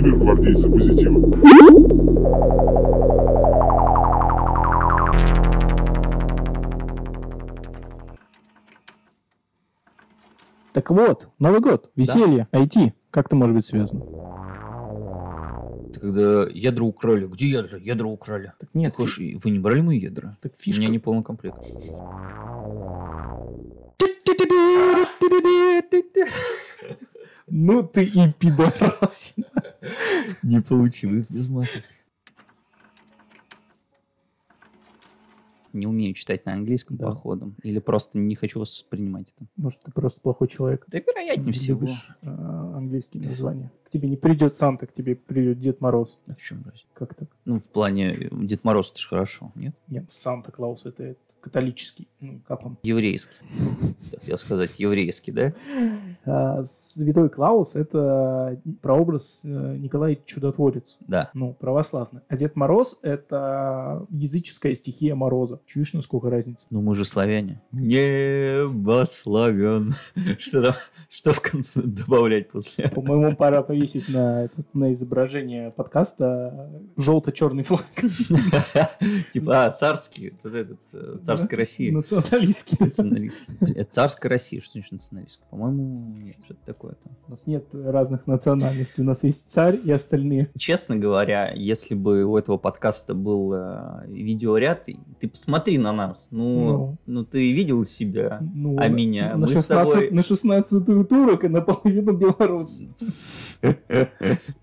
гвардейца позитива. Так вот, Новый год, веселье, IT. Как это может быть связано? Это когда ядра украли. Где ядра? Ядра украли. Так нет, Так уж вы не брали мои ядра? так У фишка. меня не полный комплект. Ну ты и пидорас. Не получилось без мата. Не умею читать на английском, Да. походу. Или просто не хочу воспринимать это. Может, ты просто плохой человек. Да вероятнее всего. Любишь э, английские названия. К тебе не придет Санта, к тебе придет Дед Мороз. А в чем разница? Как так? Ну, в плане Дед Мороз, это же хорошо, нет? Нет, Санта-Клаус это, это католический. Ну, как он? Еврейский. Хотел сказать, еврейский, да? А, Святой Клаус это прообраз э, Николай Чудотворец. Да. Ну, православный. А Дед Мороз это языческая стихия Мороза. Чуешь, насколько разница? Ну, мы же славяне. Небо славян. Что там? Что в конце добавлять после? По-моему, пора повесить на, на изображение подкаста желто-черный флаг. Типа, а, царский, вот этот, э, царская Россия. Националистский. Националистский. Это царская Россия, что значит националистский? По-моему, нет, что-то такое там. У нас нет разных национальностей. У нас есть царь и остальные. Честно говоря, если бы у этого подкаста был э, видеоряд, ты посмотри на нас. Ну, Ну. ну. ты видел себя, Ну, а меня? На, Мы с 16, тобой- на 16 турок и наполовину белорус.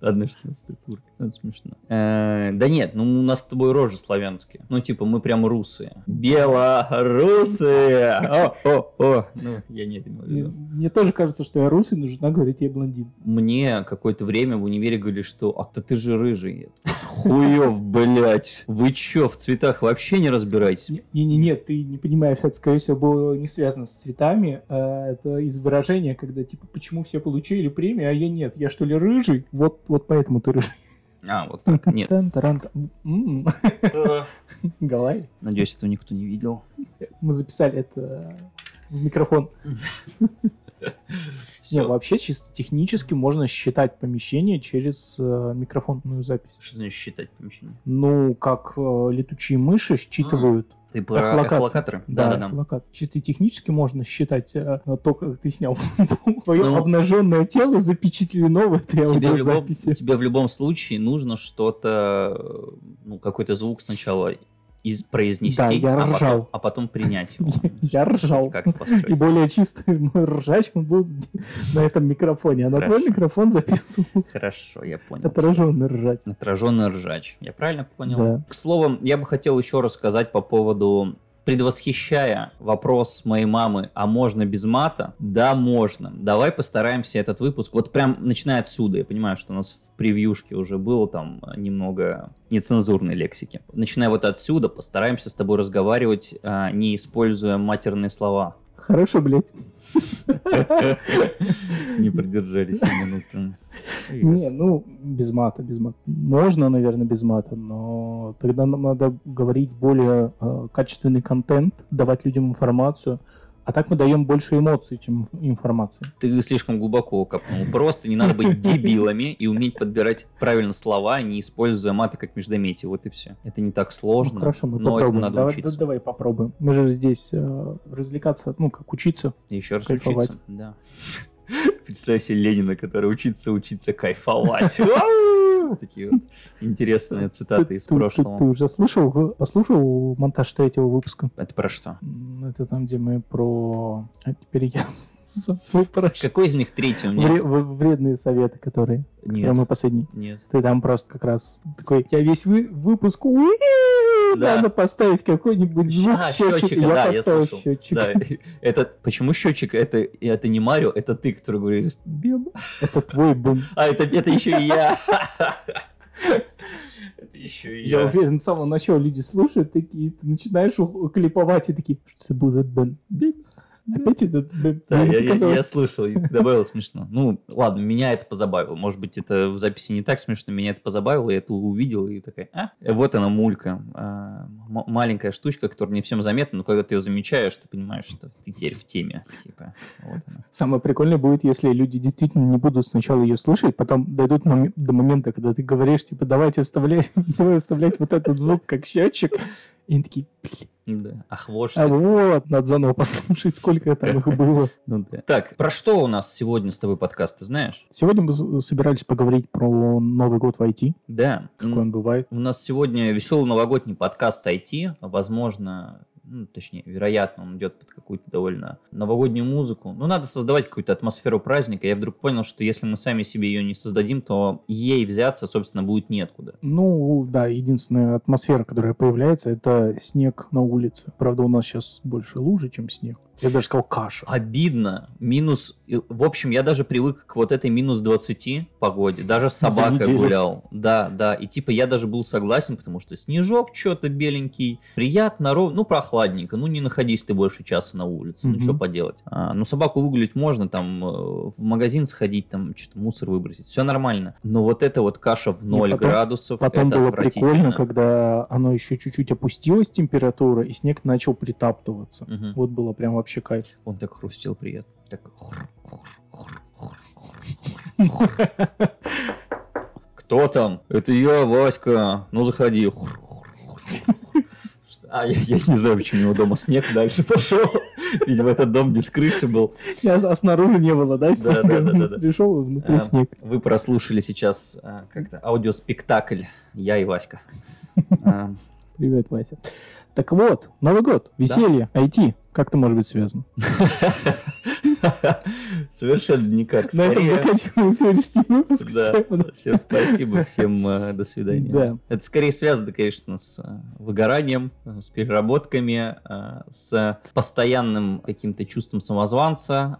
Ладно, 16 турк. Это смешно. Э, Да нет, ну у нас с тобой рожи славянские. Ну, типа, мы прям русые. Белорусы! О, о, о. Ну, я не это имел в виду. Мне тоже кажется, что я русый, но жена говорит, я блондин. Мне какое-то время в универе говорили, что «А, то ты же рыжий». Хуев, блядь. Вы чё, в цветах вообще не разбираетесь? Не-не-не, ты не понимаешь, это, скорее всего, было не связано с цветами. а Это из выражения, когда, типа, почему все получили премию, а я нет. Я что ли рыжий? Вот, вот поэтому ты рыжий. А, вот так. Нет. Тан-таран-та. М. Галай. Надеюсь, этого никто не видел. Мы записали это в микрофон. Не, вообще чисто технически можно считать помещение через э, микрофонную запись. Что значит считать помещение? Ну, как э, летучие мыши считывают Ты про эхолокаторы? Да, Да-да-да. эхолокация. Чисто технически можно считать э, то, как ты снял твое Ну. обнаженное тело, запечатлено в этой Тебе в, любом, аудиозаписи. тебе в любом случае нужно что-то, э, ну, какой-то звук сначала из, произнести, Да, я а, потом, ржал. а потом принять его. Я ржал. И более чистый мой ржач он был на этом микрофоне, а на твой микрофон записывался Хорошо, я понял. отраженный ржач. Отраженный ржач. Я правильно понял? Да. К слову, я бы хотел еще рассказать по поводу предвосхищая вопрос моей мамы, а можно без мата? Да, можно. Давай постараемся этот выпуск, вот прям начиная отсюда, я понимаю, что у нас в превьюшке уже было там немного нецензурной лексики. Начиная вот отсюда, постараемся с тобой разговаривать, а, не используя матерные слова. Хорошо, блядь. Не продержались минуты. Не, ну, без мата, без мата. Можно, наверное, без мата, но тогда нам надо говорить более э, качественный контент, давать людям информацию. А так мы даем больше эмоций, чем информации. Ты слишком глубоко копнул. Просто не надо быть дебилами и уметь подбирать правильно слова, не используя маты как междометие. Вот и все. Это не так Ну, сложно, хорошо, мы но этому попробуем. надо давай, учиться. да- давай попробуем. Мы же здесь э, развлекаться, ну, как учиться. Еще раз Кайфовать. учиться. Да. Представь себе Ленина, который учится, учиться кайфовать. Такие вот интересные цитаты Ты- из прошлого. Ты, уже слышал, послушал монтаж третьего выпуска? Это про что? Это там, где мы про... А теперь я забыл про что. Какой из них третий у меня? Вредные советы, которые... которые мы Нет. последний. Нет. Ты там просто как раз такой, у тебя весь вы- выпуск, Да. надо поставить какой-нибудь звук А, счетчик. счетчика, я да, я поставил слышал. счетчик. Да, это почему счетчик? Это это не Марио, это ты, который говорит. «Бем». Это твой бум. А это это еще и я. Это еще и Я я. уверен, с самого начала люди слушают такие, ты начинаешь клиповать и такие, что это был за бен? Опять это Да, я, я- слышал, и добавил смешно. Ну, ладно, меня это позабавило. Может быть, это в записи не так смешно, меня это позабавило, я это увидел и такая, а, э, вот она мулька. А, маленькая штучка, которая не всем заметна, но когда ты ее замечаешь, ты понимаешь, что ты теперь в теме. Типа, вот она. Самое прикольное будет, если люди действительно не будут сначала ее слышать, потом дойдут до момента, когда ты говоришь, типа, давайте вставлять, давай вставлять вот этот звук как счетчик. И они такие, «Блин, Да. Ах, вот а вот, надо заново послушать, сколько там их было. Ну да. Так, про что у нас сегодня с тобой подкаст, ты знаешь? Сегодня мы собирались поговорить про Новый год в IT, Да. какой М, он бывает. У нас сегодня веселый новогодний подкаст IT. Возможно, ну, точнее, вероятно, он идет под какую-то довольно новогоднюю музыку. Ну, надо создавать какую-то атмосферу праздника. Я вдруг понял, что если мы сами себе ее не создадим, то ей взяться, собственно, будет неоткуда. Ну, да, единственная атмосфера, которая появляется, это снег на улице. Правда, у нас сейчас больше лужи, чем снег. Я даже сказал каша. Обидно. Минус... В общем, я даже привык к вот этой минус 20 погоде. Даже с собакой гулял. Да, да. И типа я даже был согласен, потому что снежок что-то беленький. Приятно, ровно. Ну, прохладненько. Ну, не находись ты больше часа на улице. Ну, что поделать. А, ну, собаку выгулить можно, там, э, в магазин сходить, там, что-то мусор выбросить. Все нормально. Но вот эта вот каша в 0 потом- градусов, Потом это было прикольно, когда оно еще чуть-чуть опустилась температура, и снег начал притаптываться. Мгм. Вот было прям вообще кайф. Он так хрустел приятно. Так... Кто там? Это я, Васька. Ну, заходи. А, я, я не знаю, почему у него дома снег дальше пошел. Видимо, этот дом без крыши был. А, снаружи не было, да, да, да, да, да. Пришел, внутри А, снег. Вы прослушали сейчас а, как-то аудиоспектакль «Я и Васька». А, Привет, Вася. Так вот, Новый год, веселье, IT. Как это может быть связано? Совершенно никак. На этом заканчиваем сегодняшний выпуск. Да, Всем спасибо, всем э, до свидания. Да. Это скорее связано, конечно, с э, выгоранием, э, с переработками, с постоянным каким-то чувством самозванца,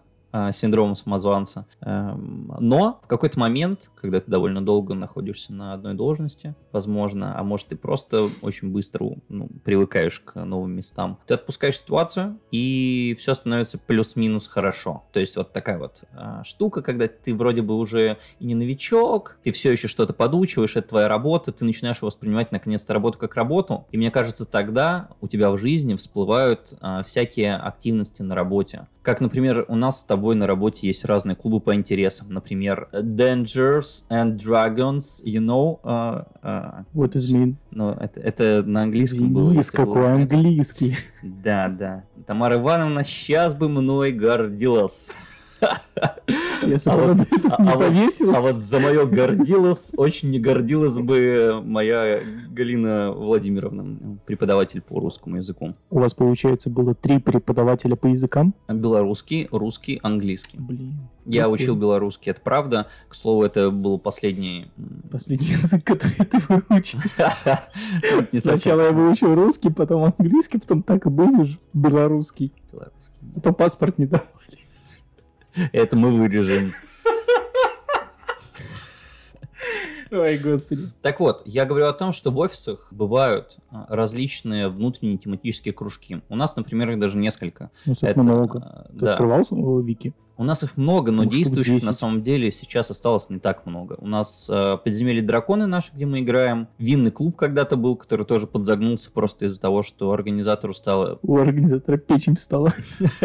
синдромом самозванца. Эм, Но в какой-то момент, когда ты довольно долго находишься на одной должности, возможно, а может ты просто очень быстро ну, привыкаешь к новым местам, ты отпускаешь ситуацию, и все становится плюс-минус хорошо. То есть вот такая вот э, штука, когда ты вроде бы уже и не новичок, ты все еще что-то подучиваешь, это твоя работа, ты начинаешь воспринимать наконец-то работу как работу, и мне кажется, тогда у тебя в жизни всплывают а, всякие активности на работе. Как, например, у нас с тобой на работе есть разные клубы по интересам, например, Dangers and Dragons, you know, а, а, Вот измен. ну, это, это на английском было. Денис, если было. какой английский. Да, да. Тамара Ивановна сейчас бы мной гордилась. Если А вот- а- не вот- повесилась. А вот за мое гордилась очень не гордилась бы моя Галина Владимировна, преподаватель по русскому языку. У вас, получается, было три преподавателя по языкам? Белорусский, русский, английский. Блин. Я учил белорусский, это правда. К слову, это был последний... Последний язык, который ты выучил. Сначала я выучил русский, потом английский, потом так и будешь белорусский. белорусский. А то паспорт не дал. Это мы вырежем. Ой, господи. Так вот, я говорю о том, что в офисах бывают а, различные внутренние тематические кружки. У нас, например, их даже несколько. Ну, Это, собственно, много. а, Ты да. открывал Вики? У нас их много, но Ну, действующих 10. на самом деле сейчас осталось не так много. У нас э, подземелье драконы наши, где мы играем. Винный клуб когда-то был, который тоже подзагнулся просто из-за того, что организатору стало... У организатора печень встала.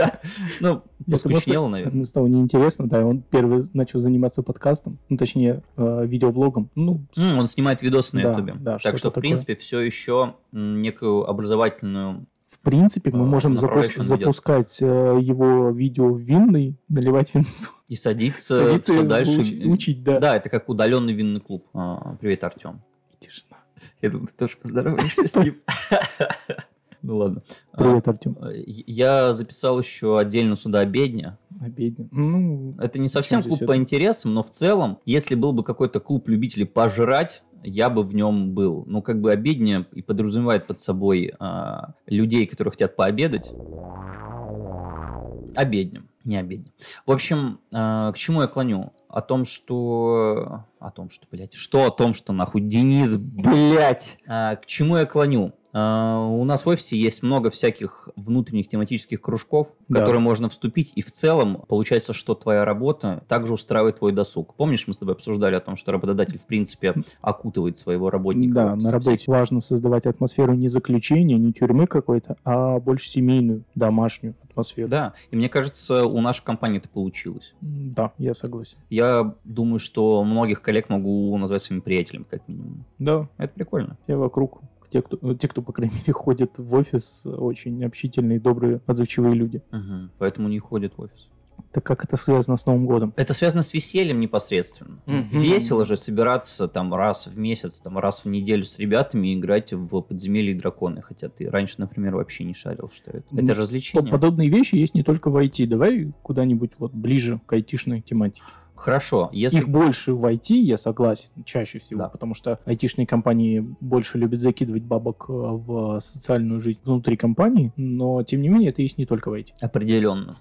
Ну, поскучнело, наверное. Ему стало неинтересно, да, он первый начал заниматься подкастом, ну, точнее, э, видеоблогом. Ну, Он снимает видосы на ютубе. так что, в принципе, все еще некую образовательную... в принципе, мы э, можем запус- направляющий он ведет. запускать э, его видео в винный, наливать винцо, И садиться, садиться и дальше. уч- учить, да. Да, это как удаленный винный клуб. А, Привет, Артем. Тишина. Я думаю, ты тоже поздороваешься с ним. Ну ладно. Привет, Артем. А, Я записал еще отдельно сюда обедня. Обедня. Ну, Это не совсем клуб по интересам, но в целом, если был бы какой-то клуб любителей пожрать, я бы в нем был. Ну, как бы обедня и подразумевает под собой а, людей, которые хотят пообедать. Обедня, не обедня. В общем, а, к чему я клоню? О том, что... О том, что, блядь, что о том, что нахуй, Денис, блядь! А, к чему я клоню? А, у нас в офисе есть много всяких внутренних тематических кружков, в Да. которые можно вступить, и в целом получается, что твоя работа также устраивает твой досуг. Помнишь, мы с тобой обсуждали о том, что работодатель, в принципе, окутывает своего работника? Да, вот на работе важно создавать атмосферу не заключения, не тюрьмы какой-то, а больше семейную, домашнюю атмосферу. Да, и мне кажется, у нашей компании это получилось. Да, я согласен. Я думаю, что многих коллег могу назвать своими приятелями, как минимум. Да, Это прикольно. все вокруг, те кто, ну, те, кто, по крайней мере, ходит в офис, очень общительные, добрые, отзывчивые люди. Мгм. Поэтому не ходят в офис. Так как это связано с Новым годом? Это связано с весельем непосредственно. Мгм. Весело же собираться там раз в месяц, там раз в неделю с ребятами и играть в подземелье и драконы. Хотя ты раньше, например, вообще не шарил, что это. Это развлечение. Подобные вещи есть не только в IT. Давай куда-нибудь вот ближе к айтишной тематике. Хорошо, если... Их больше в IT, я согласен, чаще всего, Да. потому что айтишные компании больше любят закидывать бабок э, в социальную жизнь внутри компании, но, тем не менее, это есть не только в IT. Определенно.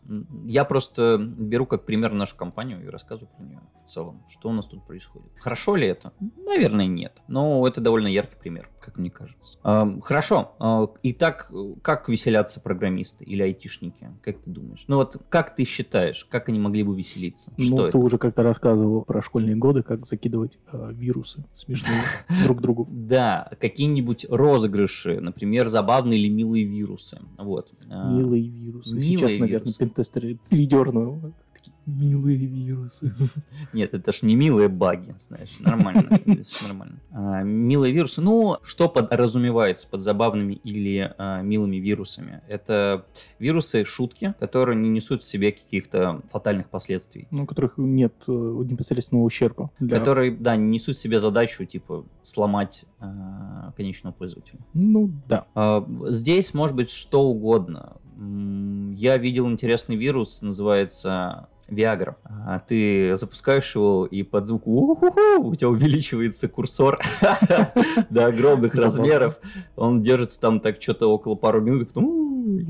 Я просто беру как пример нашу компанию и рассказываю про нее в целом. Что у нас тут происходит. Хорошо ли это? Наверное, нет. Но это довольно яркий пример, как мне кажется. Ам, Хорошо. А, Итак, как веселятся программисты или айтишники? Как ты думаешь? Ну вот, как ты считаешь, как они могли бы веселиться? Что ну, это? ты уже как-то рассказывал про школьные годы, как закидывать э, вирусы смешные друг другу. Да, какие-нибудь розыгрыши, например, забавные или милые вирусы. Вот. А, Милые вирусы. Сейчас, наверное, пентестеры передерну. Милые вирусы. Нет, это ж не милые баги, знаешь, нормально, нормально. А, Милые вирусы, ну, что подразумевается под забавными или а, милыми вирусами? Это вирусы, шутки, которые не несут в себе каких-то фатальных последствий. Ну, которых нет э, непосредственного ущерба. для- Которые, да, не несут в себе задачу, типа, сломать а, конечного пользователя. Ну, да. Здесь может быть что угодно. Я видел интересный вирус, называется Viagra. А, Ты запускаешь его, и под звук у тебя увеличивается курсор до огромных размеров. Он держится там так что-то около пару минут, и потом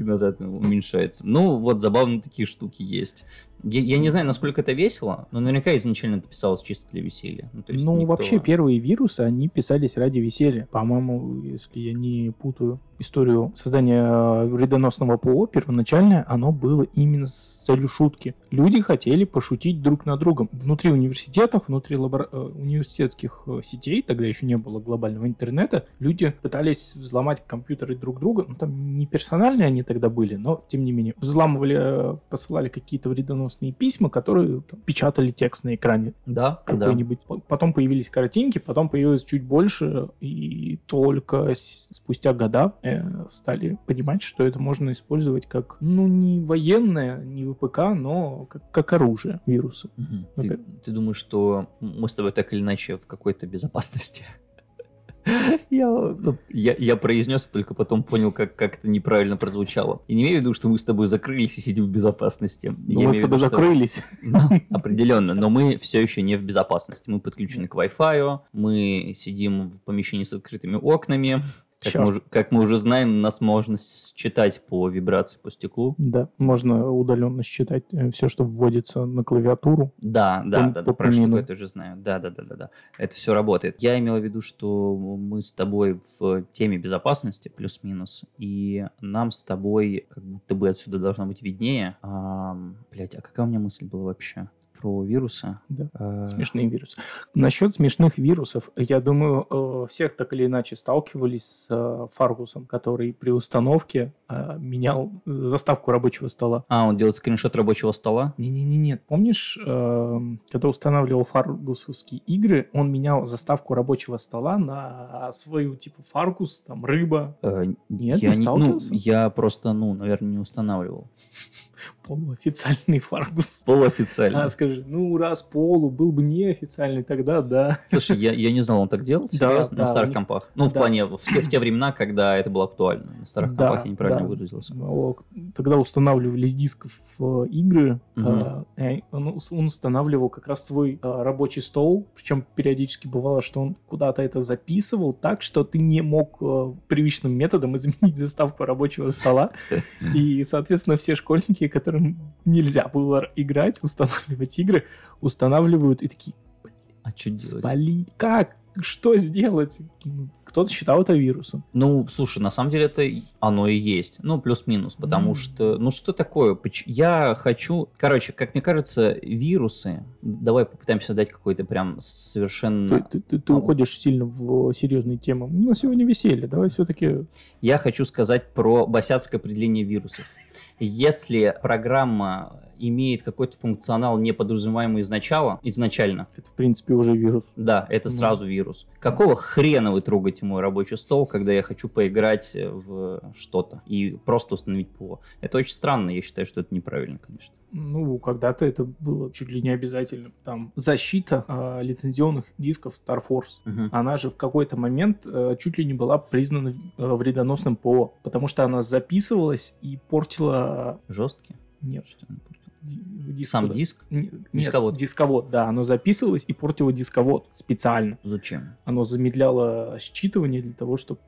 назад уменьшается. Ну, вот забавно такие штуки есть. Я, я не знаю, насколько это весело, но наверняка изначально это писалось чисто для веселья. Ну, есть ну, никто- вообще, первые вирусы, они писались ради веселья. По-моему, если я не путаю историю создания э, вредоносного ПО, первоначально оно было именно с целью шутки. Люди хотели пошутить друг над другом. Внутри университетов, внутри лабора- э, университетских э, сетей, тогда еще не было глобального интернета, люди пытались взломать компьютеры друг друга. Ну, там не персональные они тогда были, но, тем не менее, взламывали, посылали какие-то вредоносные письма, которые там, печатали текст на экране Да, да. какой-нибудь. П- Потом появились картинки, потом появилось чуть больше, и только спустя года э, стали понимать, что это можно использовать как, ну, не военное, не ВПК, но как, как оружие вируса. Ну, Ты, ты думаешь, что мы с тобой так или иначе в какой-то безопасности? Я, ну, я, я произнес, только потом понял, как, как это неправильно прозвучало. И не имею в виду, что мы с тобой закрылись и сидим в безопасности. Но мы с тобой виду, что- закрылись. Да, определенно, но мы все еще не в безопасности. Мы подключены к Wi-Fi, мы сидим в помещении с открытыми окнами. Как мы, как мы уже знаем, нас можно считать по вибрации по стеклу. Да, можно удаленно считать все, что вводится на клавиатуру. Да, да, Пом- да, да, по про штуку помину. это уже знаю. Да, да, да, да, да. Это все работает. Я имел в виду, что мы с тобой в теме безопасности плюс-минус, и нам с тобой как будто бы отсюда должно быть виднее. Блять, а какая у меня мысль была вообще? Про вирусы? Да. А, Смешные вирусы. Насчет смешных вирусов, я думаю, э, всех так или иначе сталкивались с э, Фаргусом, который при установке э, менял заставку рабочего стола. А, он делает скриншот рабочего стола? Не-не-не, помнишь, э, когда устанавливал фаргусовские игры, он менял заставку рабочего стола на свою, типа, фаргус, там, рыба, Э, Нет, я не ну, сталкивался? я просто, ну, наверное, не устанавливал. Полуофициальный фаргус. Полуофициально. А, скажи, ну, раз полу был бы неофициальный, тогда да. Слушай, я, я не знал, он так делал? Да, да, на старых них- компах. Ну, в да. плане, в те, в те времена, когда это было актуально. На старых Да, компах я неправильно да. выразился. Тогда устанавливали с дисков э, игры, э, и он, он устанавливал как раз свой э, рабочий стол, причем периодически бывало, что он куда-то это записывал так, что ты не мог э, привычным методом изменить заставку рабочего стола, и, соответственно, все школьники, которым нельзя было играть, устанавливать игры, устанавливают и такие, А что делать? спали, как? Что сделать? Кто-то считал это вирусом. Ну, слушай, на самом деле это оно и есть. Ну, плюс-минус, потому М. что... Ну, что такое? Я хочу... Короче, как мне кажется, вирусы... Давай попытаемся дать какой-то прям совершенно... Ты, ты- ты- ты А. уходишь сильно в серьезные темы. У нас сегодня веселье. Давай все-таки... Я хочу сказать про босяцкое определение вирусов. Если программа имеет какой-то функционал, не подразумеваемый изначала, изначально, Это, в принципе, уже вирус. да, это Ну. сразу вирус. Какого хрена вы трогаете мой рабочий стол, когда я хочу поиграть в что-то и просто установить ПО? Это очень странно, я считаю, что это неправильно, конечно. Ну, когда-то это было чуть ли не обязательно. Там защита а, лицензионных дисков Star Force. Мгм. Она же в какой-то момент э, чуть ли не была признана э, вредоносным ПО, потому что она записывалась и портила... Жесткий? Нет, Что он портил? Ди- диск Сам диск? Не- нет, Дисковод. дисковод, да, оно записывалось и портило дисковод специально. Зачем? Оно замедляло считывание для того, чтобы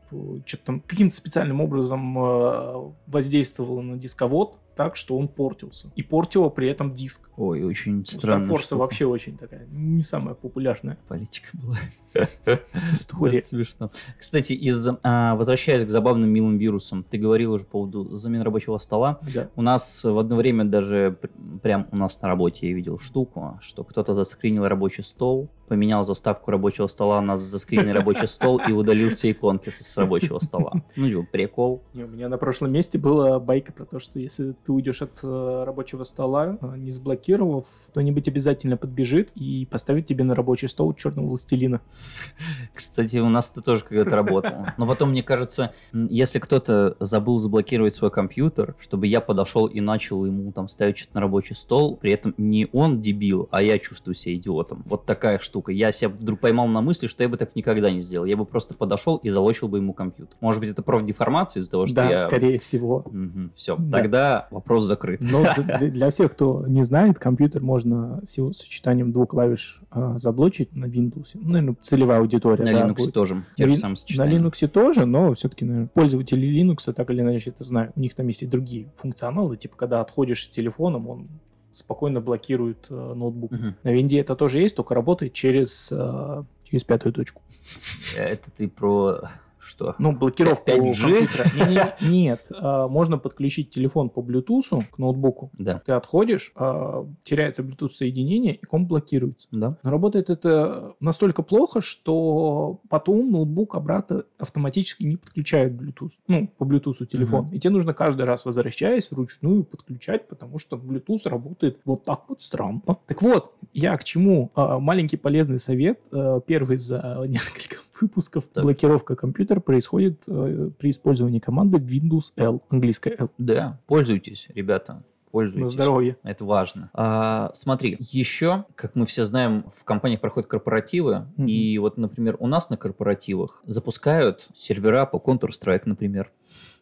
что-то там каким-то специальным образом э, воздействовало на дисковод так, что он портился. И портило при этом диск. Ой, очень странно. Старфорса вообще очень такая не самая популярная Политика была. история. Это смешно. Кстати, из, а, возвращаясь к забавным милым вирусам, ты говорил уже по поводу замены рабочего стола. Да. У нас в одно время даже пр- прям у нас на работе я видел штуку, что кто-то заскринил рабочий стол, поменял заставку рабочего стола на заскриненный рабочий стол и удалил все иконки с рабочего стола. Ну, типа, прикол. Не, у меня на прошлом месте была байка про то, что если ты уйдешь от э, рабочего стола, э, не заблокировав, кто-нибудь обязательно подбежит и поставит тебе на рабочий стол черного властелина. Кстати, у нас это тоже когда-то работало. Но потом, мне кажется, если кто-то забыл заблокировать свой компьютер, чтобы я подошел и начал ему там ставить что-то на рабочий стол, при этом не он дебил, а я чувствую себя идиотом. Вот такая штука. Я себя вдруг поймал на мысли, что я бы так никогда не сделал. Я бы просто подошел и залочил бы ему компьютер. Может быть, это профдеформация из-за того, что да, я... скорее всего. все, Да. тогда вопрос закрыт. Но для, всех, кто не знает, компьютер можно всего сочетанием двух клавиш а, заблочить на Windows. Ну, наверное, целевая аудитория. На да, Linux будет. тоже те На же самые На сочетания. Linux тоже, но все-таки, наверное, пользователи Linux так или иначе это знают. У них там есть и другие функционалы, типа когда отходишь с телефоном, он спокойно блокирует э, ноутбук. Мгм. На винде это тоже есть, только работает через, э, через пятую точку. Это ты про что? Ну, блокировку 5G? компьютера. Нет, э, можно подключить телефон по Bluetooth к ноутбуку. Да. Ты отходишь, э, теряется Bluetooth соединение, и комп блокируется. Да. Но работает это настолько плохо, что потом ноутбук обратно автоматически не подключает Bluetooth. Ну, по Bluetooth телефон. И тебе нужно каждый раз, возвращаясь, вручную подключать, потому что Bluetooth работает вот так вот странно. Так вот, я к чему? А, Маленький полезный совет. э, Первый за несколько выпусков. Так. Блокировка компьютера происходит э, при использовании команды Windows L, английская L. Да, пользуйтесь, ребята, пользуйтесь. На здоровье. Это важно. А, смотри, еще, как мы все знаем, в компаниях проходят корпоративы, Мгм. и вот, например, у нас на корпоративах запускают сервера по Counter-Strike, например.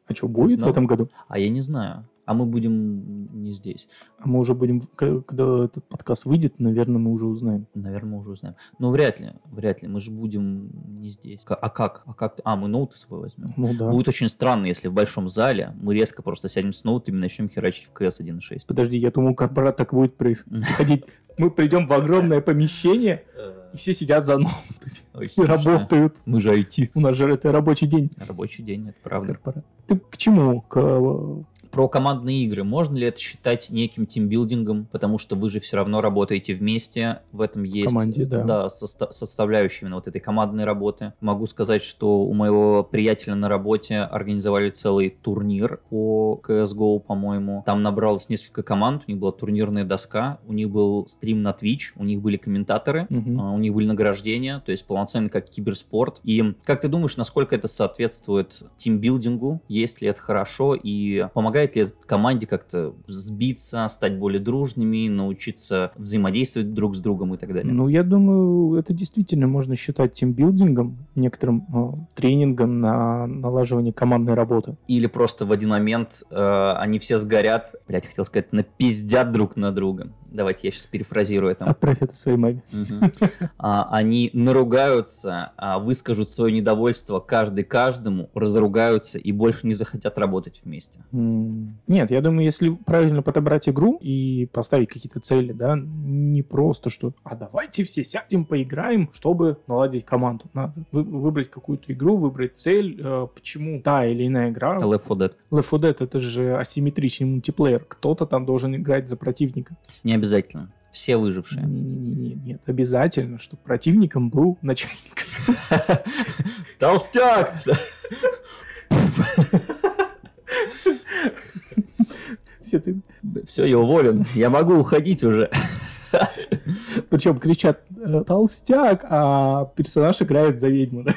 А что, будет в этом году? А я не знаю. А мы будем не здесь. А мы уже будем, когда этот подкаст выйдет, наверное, мы уже узнаем. Наверное, мы уже узнаем. Но вряд ли, вряд ли. Мы же будем не здесь. А как? А как? А, мы ноуты с собой возьмем. Ну да. Будет очень странно, если в большом зале мы резко просто сядем с ноутами и начнем херачить в CS 1.6. Подожди, я думал, корпорат так будет происходить. Мы придем в огромное помещение, и все сидят за ноутами Очень и работают. Мы же IT. У нас же это рабочий день. Рабочий день, это правда. Корпорат. Ты к чему? К э, Про командные игры. Можно ли это считать неким тимбилдингом? Потому что вы же все равно работаете вместе. В этом есть команде, да. соста- составляющая именно вот этой командной работы. Могу сказать, что у моего приятеля на работе организовали целый турнир по CSGO, по-моему. Там набралось несколько команд, у них была турнирная доска, у них был стрим на Twitch, у них были комментаторы, а, у них были награждения, то есть полноценно как киберспорт. И как ты думаешь, насколько это соответствует тимбилдингу? Есть ли это хорошо? И помогает ли это команде как-то сбиться, стать более дружными, научиться взаимодействовать друг с другом и так далее? Ну, я думаю, это действительно можно считать тимбилдингом, некоторым э, тренингом на налаживание командной работы. Или просто в один момент э, они все сгорят, блять, хотел сказать, напиздят друг на друга. Давайте я сейчас перефразирую это. Отправь это своей маме. Мгм. А, Они наругаются, а, выскажут свое недовольство каждый каждому, разругаются и больше не захотят работать вместе. Нет, я думаю, если правильно подобрать игру и поставить какие-то цели, да, не просто что, а давайте все сядем, поиграем, чтобы наладить команду. Надо вы- выбрать какую-то игру, выбрать цель, э, почему та или иная игра. Left 4 Dead. Left 4 Dead это же асимметричный мультиплеер. Кто-то там должен играть за противника. Не обязательно. Все выжившие. Не-не-не, нет, обязательно, чтобы противником был начальник. Толстяк! Все ты... Все, я уволен. Я могу уходить уже. Причем кричат э, толстяк, а персонаж играет за ведьму.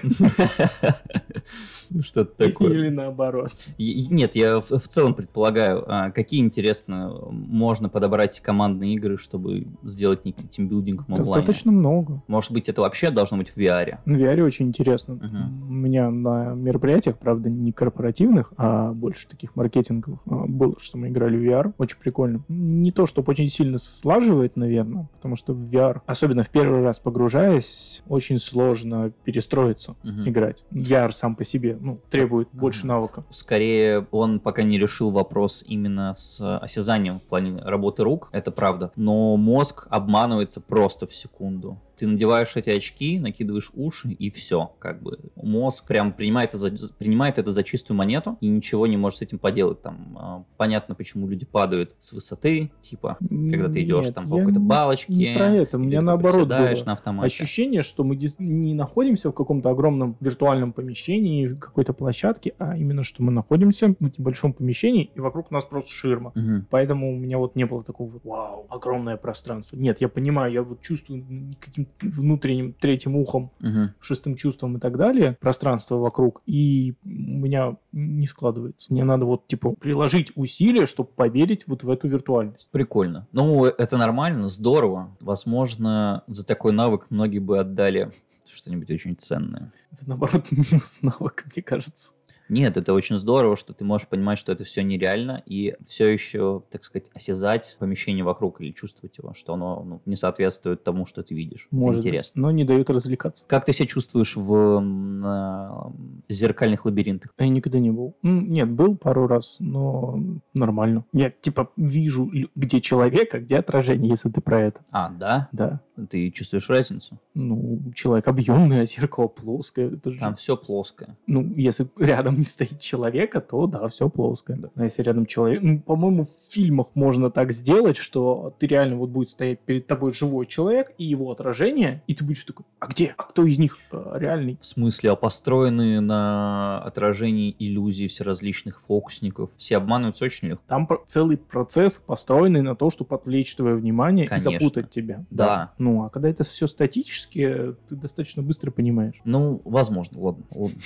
Что-то такое. Или наоборот. Нет, я в, целом предполагаю, а, какие, интересно, можно подобрать командные игры, чтобы сделать некий тимбилдинг в. Достаточно много. Может быть, это вообще должно быть в VR? В VR очень интересно. У меня на мероприятиях, правда, не корпоративных, а больше таких маркетинговых, а, было, что мы играли в VR. Очень прикольно. Не то, чтобы очень сильно слаживает, наверное, потому что в VR, особенно в первый раз погружаясь, очень сложно перестроиться, Мгм. играть. VR сам по себе, ну, требует больше Ага. навыка. Скорее, он пока не решил вопрос именно с осязанием в плане работы рук, это правда. Но мозг обманывается просто в секунду. Ты надеваешь эти очки, накидываешь уши, и все. Как бы мозг прям принимает это, за, принимает это за чистую монету и ничего не может с этим поделать. Там а, понятно, почему люди падают с высоты, типа, когда ты идешь Нет, там по какой-то балочке. Не про это, такой наоборот было. на автомате. Ощущение, что мы не находимся в каком-то огромном виртуальном помещении, какой-то площадке, а именно, что мы находимся в небольшом помещении, и вокруг нас просто ширма. Мгм. Поэтому у меня вот не было такого вау, огромное пространство. Нет, я понимаю, я вот чувствую каким-то внутренним третьим ухом, Мгм. шестым чувством и так далее, пространство вокруг, и у меня не складывается. Мне надо вот, типа, приложить усилия, чтобы поверить вот в эту виртуальность. Прикольно. Ну, это нормально, здорово. Возможно, за такой навык многие бы отдали что-нибудь очень ценное. Это, наоборот, минус навык, мне кажется. Нет, это очень здорово, что ты можешь понимать, что это все нереально, и все еще, так сказать, осязать помещение вокруг или чувствовать его, что оно ну, не соответствует тому, что ты видишь. Это Может быть, интересно. но не дают развлекаться. Как ты себя чувствуешь в а, зеркальных лабиринтах? Я никогда не был. Нет, был пару раз, но нормально. Я, типа, вижу, где человек, а где отражение, если ты про это. А, да? Да. Ты чувствуешь разницу? Ну, человек объемный, а зеркало плоское. Это же... Там все плоское. Ну, если рядом не стоит человека, то да, все плоское. А если рядом человек... Ну, по-моему, в фильмах можно так сделать, что ты реально вот будет стоять перед тобой живой человек и его отражение, и ты будешь такой, а где? А кто из них э, реальный? В смысле, а построенные на отражении иллюзий всеразличных фокусников. Все обманываются очень легко. Там про- целый процесс, построенный на то, чтобы отвлечь твое внимание Конечно. и запутать тебя. Да. Ну, а когда это все статически, ты достаточно быстро понимаешь. Ну, возможно, ладно. ладно,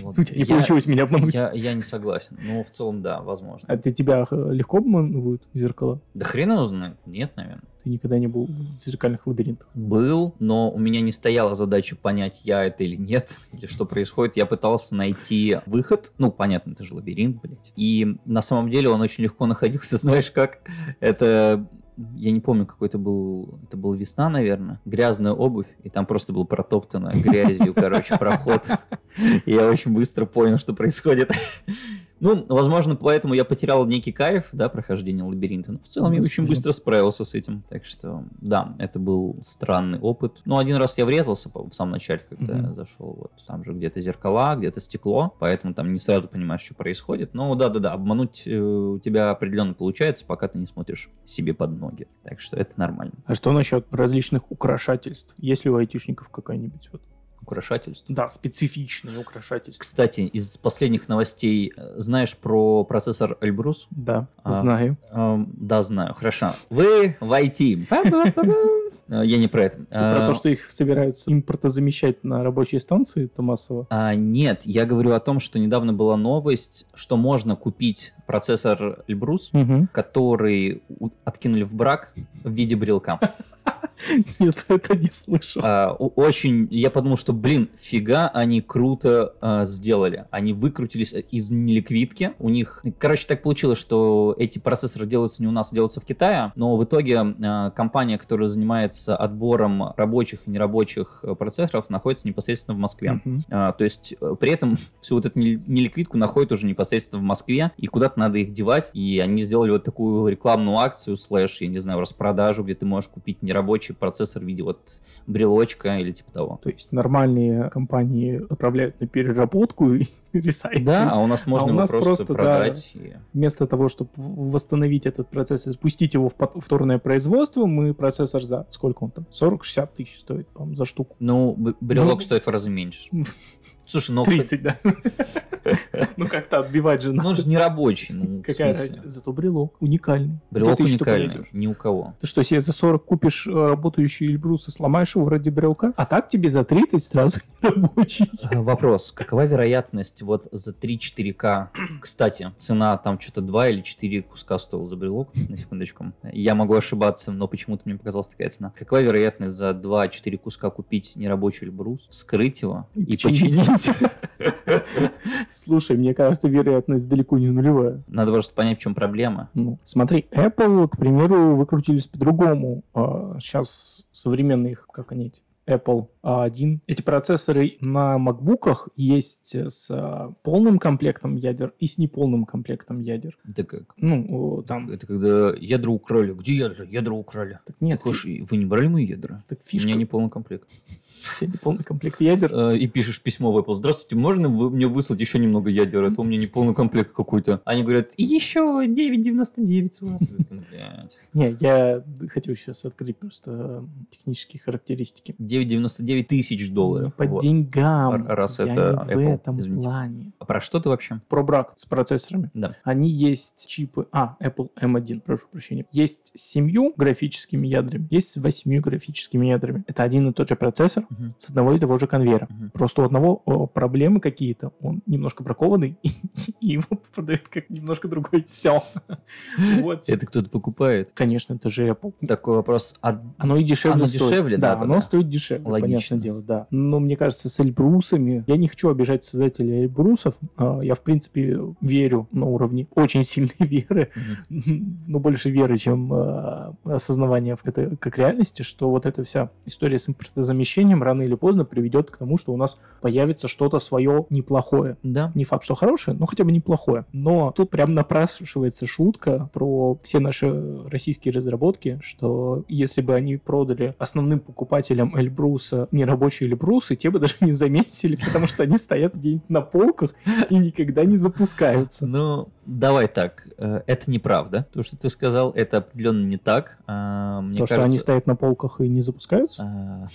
ладно. У тебя не Я- получилось меня обмануть. Я, я не согласен. Но в целом, да, возможно. А ты тебя э, легко обманывают зеркала? Да хрен его знает. Нет, наверное. Ты никогда не был в зеркальных лабиринтах. Был, но у меня не стояла задача понять, я это или нет, или что происходит. Я пытался найти выход. Ну, понятно, это же лабиринт, блядь. И на самом деле он очень легко находился, знаешь как? Это... Я не помню, какой это был... Это был весна, наверное. Грязная обувь, и там просто был протоптано грязью, короче, проход. И я очень быстро понял, что происходит. Ну, возможно, поэтому я потерял некий кайф, да, прохождения лабиринта. Но в целом я очень быстро справился с этим. Так что, да, это был странный опыт. Ну, один раз я врезался в самом начале, когда Мгм. я зашел. Вот там же где-то зеркала, где-то стекло, поэтому там не сразу понимаешь, что происходит. Но да-да-да, обмануть э, у тебя определенно получается, пока ты не смотришь себе под ноги. Так что это нормально. А что насчет различных украшательств? Есть ли у айтишников какая-нибудь вот? Украшательство. Да, специфичные украшательства. Кстати, из последних новостей э, знаешь про процессор Эльбрус? Да, А. знаю. Эм, да, знаю. Хорошо. Вы в IT. Э, Я не про это. Ты про то, что их собираются импортозамещать на рабочие станции, массово. А, нет, я говорю о том, что недавно была новость, что можно купить процессор Эльбрус, Мгм. который откинули в брак в виде брелка. Нет, это не слышал. А, очень, я подумал, что, блин, фига они круто а, сделали. Они выкрутились из неликвидки. У них, короче, так получилось, что эти процессоры делаются не у нас, а делаются в Китае, но в итоге а, компания, которая занимается отбором рабочих и нерабочих процессоров, находится непосредственно в Москве. Мгм. А, то есть э, при этом всю вот эту нел- неликвидку находят уже непосредственно в Москве, и куда-то надо их девать. И они сделали вот такую рекламную акцию, слэш, я не знаю, распродажу, где ты можешь купить нерабочий процессор в виде вот брелочка или типа того. То есть нормальные компании отправляют на переработку и ресайклинг. Да, а у нас можно у его нас просто, просто, да, продать. и- Вместо того, чтобы восстановить этот процесс и спустить его в повторное производство, мы процессор за сколько он там? 40-60 тысяч стоит, по за штуку. Ну, брелок Ну, стоит в разы меньше. Слушай, ну, кстати, 30, да. Ну как-то отбивать же ну, надо. он же не рабочий. Ну, Какая разница? Зато брелок уникальный. Брелок уникальный, ни у кого. Ты что, себе за 40 купишь э, работающий Эльбрус и сломаешь его ради брелка? А так тебе за 30 сразу рабочий. А, Вопрос. Какова вероятность вот за 3-4К? Кстати, цена там что-то 2 или 4 куска стоил за брелок, на секундочку. Я могу ошибаться, но почему-то мне показалась такая цена. Какова вероятность за 2-4 куска купить нерабочий брус, вскрыть его и починить? Слушай, мне кажется, вероятность далеко не нулевая. Надо просто понять, в чем проблема. Ну, смотри, Apple, к примеру, выкрутились по-другому. Сейчас современные, их, как они эти, Apple A1. Эти процессоры на макбуках есть с а, полным комплектом ядер и с неполным комплектом ядер. Это как? Ну, там... Это когда ядра украли. Где ядра? Ядра украли. Так нет, Так хочешь, вы не брали мои ядра? так У фишка. меня не полный комплект. У тебя не полный комплект ядер. Э, И пишешь письмо в Apple. Здравствуйте, можно вы мне выслать еще немного ядер? А то у меня не полный комплект какой-то. Они говорят, еще 9,99 с вас. Не, я хочу сейчас открыть просто э, технические характеристики. 9,99 тысяч долларов. По деньгам. Раз это в этом плане. А про что ты вообще? Про брак с процессорами. Да. Они есть чипы... А, Apple M1, прошу прощения. Есть с семью графическими ядрами, есть с восьмью графическими ядрами. Это один и тот же процессор Мгм. с одного и того же конвейера. Мгм. Просто у одного о, проблемы какие-то. Он немножко бракованный, и, и его продают как немножко другой. Все. Вот. Это кто-то покупает? Конечно, это же Apple. Такой вопрос. А Оно и дешевле Оно стоит. дешевле, да, оно стоит дешевле, Логично. понятное дело, да. Но мне кажется, с Эльбрусами, я не хочу обижать создателей Эльбрусов, а, я, в принципе, верю на уровне очень сильной веры, но больше веры, чем а, осознавания в это как реальности, что вот эта вся история с импортозамещением рано или поздно приведет к тому, что у нас появится что-то свое неплохое. да. Не факт, что хорошее, но хотя бы неплохое. Но тут прям напрашивается шутка про все наши российские разработки, что если бы они продали основным покупателям Эльбруса нерабочие Эльбрусы, те бы даже не заметили, потому что они стоят где-нибудь на полках и никогда не запускаются. Ну, давай так. э, Это неправда. То, что ты сказал, это определенно не так. А, Мне То, что кажется, они стоят на полках и не запускаются. А,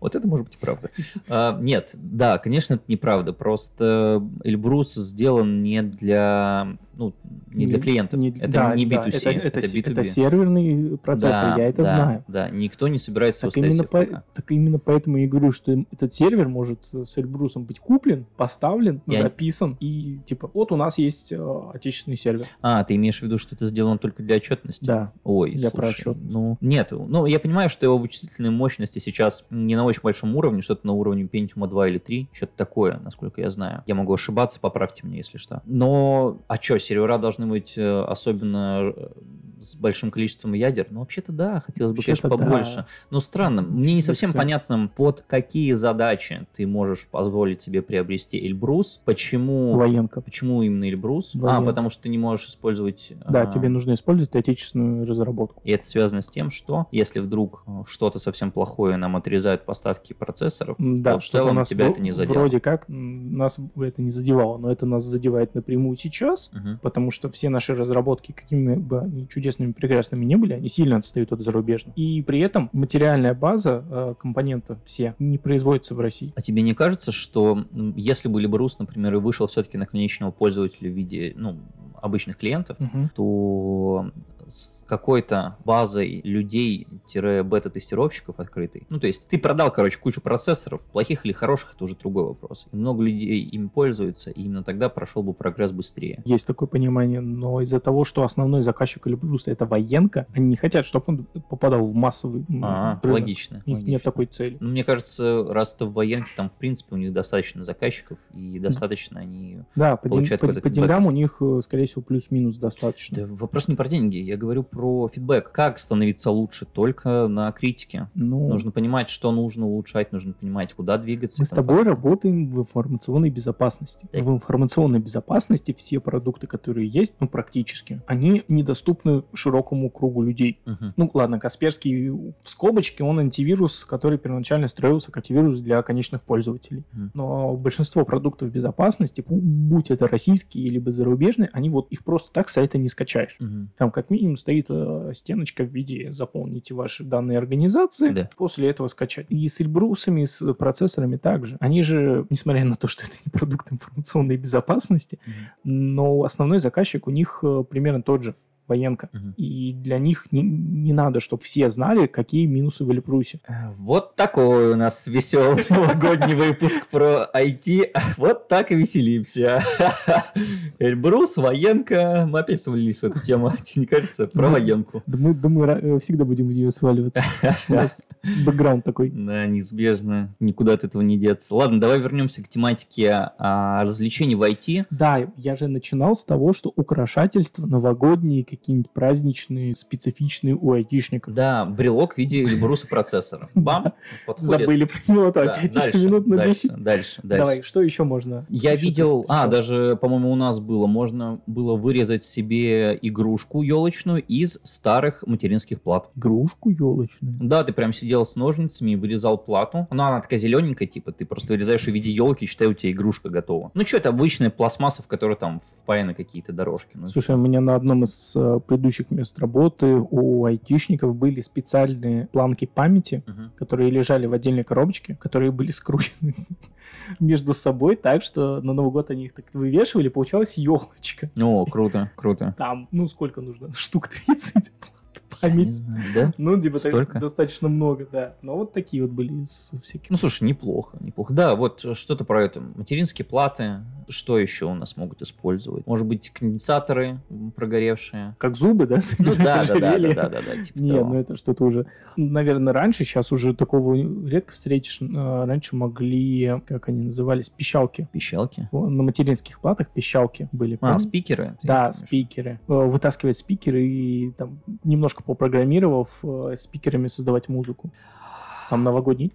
Вот это может быть правда. А, Нет, да, конечно, это неправда. Просто Эльбрус сделан не для, ну, не для клиентов. не- это да, не да, B2C, это, это, это с- B2B. это серверный процессор, Да, я это да, знаю. Да, никто не собирается Так именно, по- так именно поэтому я говорю, что этот сервер может э, с Эльбрусом быть куплен, поставлен, Я- записан, и типа, вот у нас есть э, отечественный сервер. А, ты имеешь в виду, что это сделано только для отчетности? Да. Ой, Для слушай, ну, нет, ну, я понимаю, что его вычислительные мощности сейчас не на очень большом уровне, что-то на уровне Pentium 2 или 3, что-то такое, насколько я знаю. Я могу ошибаться, поправьте меня, если что. Но, а что, сервера должны быть э, особенно э, с большим количеством ядер? Ну, вообще-то да, хотелось бы, конечно, Вообще-то да. побольше. Но странно, мне не совсем быстрее. понятно, под какие задачи ты можешь позволить себе приобрести Эльбрус, почему... Военка. Почему именно Эльбрус? А, Военка. потому что ты не можешь использовать... Да, а, тебе нужно использовать отечественную разработку. и это связано с тем, что если вдруг э, что-то совсем плохое нам отрезают поставки процессоров, Да, то в целом нас тебя в- это не задело. Вроде как нас это не задевало, но это нас задевает напрямую сейчас, Мгм. потому что все наши разработки, какими бы они чудесными, прекрасными не были, они сильно отстают от зарубежных. И при этом материальная база э, компонента все не производится в России. А тебе не кажется, что если бы Эльбрус, например, и вышел все-таки на конечного пользователя в виде ну, обычных клиентов, Мгм. то с какой-то базой людей-бета-тестировщиков открытой. Ну, то есть ты продал, короче, кучу процессоров, плохих или хороших, это уже другой вопрос. И много людей ими пользуются, и именно тогда прошел бы прогресс быстрее. Есть такое понимание, но из-за того, что основной заказчик Эльбруса это военка, они не хотят, чтобы он попадал в массовый А, рынок. логично. У них логично. нет такой цели. Ну, мне кажется, раз это в военке, там, в принципе, у них достаточно заказчиков, и достаточно они... Да, по, ден- Получают по- по фидбэк. деньгам у них, э, скорее всего, плюс-минус достаточно. Да, вопрос не про деньги, я говорю про фидбэк. Как становиться лучше? Только на критике. Ну, Нужно понимать, что нужно улучшать, нужно понимать, куда двигаться. мы с тобой подобное. работаем в информационной безопасности. Так. В информационной безопасности все продукты, которые есть, ну, практически, они недоступны широкому кругу людей. Мгм. Ну, ладно, Касперский в скобочке, он антивирус, который первоначально строился как антивирус для конечных пользователей. Мгм. Но большинство продуктов безопасности, бу- будь это российские либо зарубежные, они вот их просто так с сайта не скачаешь. Мгм. Там как минимум стоит э, стеночка в виде «заполните ваши данные организации», Да. после этого скачать. И с Эльбрусами, и с процессорами также. Они же, несмотря на то, что это не продукт информационной безопасности, Мгм. но основной заказчик у них э, примерно тот же. Военка. Мгм. И для них не, не надо, чтобы все знали, какие минусы в Эльбрусе. Э, Вот такой у нас веселый новогодний выпуск про IT. Вот так и веселимся. Эльбрус, военка. Мы опять свалились в эту тему. Тебе не кажется? Про военку. Да мы, да мы э, всегда будем в нее сваливаться. У нас бэкграунд такой. Да, неизбежно. Никуда от этого не деться. Ладно, давай вернемся к тематике а, развлечений в IT. Да, я же начинал с того, что украшательства новогодние, какие-нибудь праздничные, специфичные у айтишников. Да, брелок в виде Эльбруса процессора. Бам. Забыли про него, дальше, еще минут на дальше, 10. Дальше, дальше. Давай, что еще можно? Я видел, а, даже, по-моему, у нас было, можно было вырезать себе игрушку елочную из старых материнских плат. Игрушку елочную. Да, ты прям сидел с ножницами и вырезал плату. Ну, она такая зелененькая, типа, ты просто вырезаешь в виде елки, считай, у тебя игрушка готова. Ну, что, это обычная пластмасса, в которой там впаяны какие-то дорожки. Ну, Слушай, у меня на одном из э, предыдущих мест работы у айтишников были специальные планки памяти, Мгм. которые лежали в отдельной коробочке, которые были скручены между собой так, что на Новый год они их так вывешивали, получалась елочка. О, круто, круто. Там, ну, сколько нужно? Штук 30 плат Знаю, да? Ну, типа, так достаточно много, да. Но вот такие вот были из всяких. Ну, слушай, неплохо, неплохо. Да, вот что-то про это. Материнские платы, что еще у нас могут использовать? Может быть, конденсаторы прогоревшие? Как зубы, да? Ну да, да, да, да, да, да, да, типа Не, того. ну это что-то уже, наверное, раньше, сейчас уже такого редко встретишь. А, Раньше могли, как они назывались, пищалки. Пищалки? На материнских платах пищалки были. А, спикеры? Да, спикеры. Э, Вытаскивать спикеры и там немножко попрограммировав, э, спикерами создавать музыку. Там новогодний...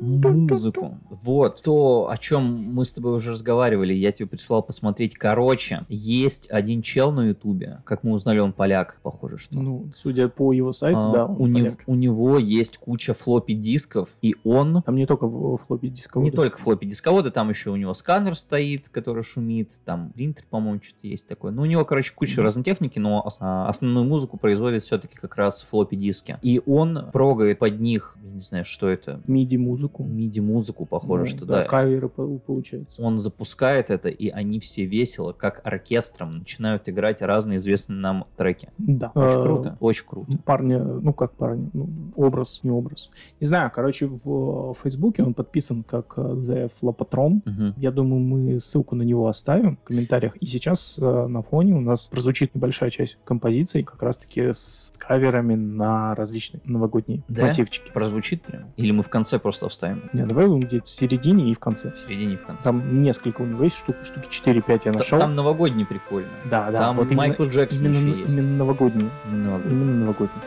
Музыку. Вот. То, о чем мы с тобой уже разговаривали, я тебе прислал посмотреть. Короче, есть один чел на Ютубе. Как мы узнали, он поляк, похоже, что. Ну, судя по его сайту, А, да, он у, него, поляк. у него есть куча флоппи дисков, и он Там не только в флопе дисковода. Не только флоппи дисководы, там еще у него сканер стоит, который шумит, там принтер, по-моему, что-то есть такое. Ну, у него, короче, куча разной техники, но а, основную музыку производит все-таки как раз флоппи диски. И он прогает под них, не знаю, что это, MIDI-музыку. MIDI-музыку, похоже, Ну, что да. Каверы по- получается. Он запускает это, и они все весело, как оркестром, начинают играть разные известные нам треки. Да. Очень Э, круто, очень круто. парня, ну как парня, ну, образ, не образ. Не знаю, короче, в э, Фейсбуке он подписан как э, The Flopatron. Мгм. Я думаю, мы ссылку на него оставим в комментариях. И сейчас на фоне у нас прозвучит небольшая часть композиций, как раз-таки с каверами на различные новогодние Да? мотивчики. Прозвучит прям? Или мы в конце просто вставим? Не, давай будем где-то в середине и в конце. В середине и в конце. Там несколько у него есть штук, штуки 4-5 я нашел. Там новогодний прикольно. да, да. Там вот именно- Майкл Джексон именно, еще есть. именно новогодние. Именно новогодний. Именно новогодние.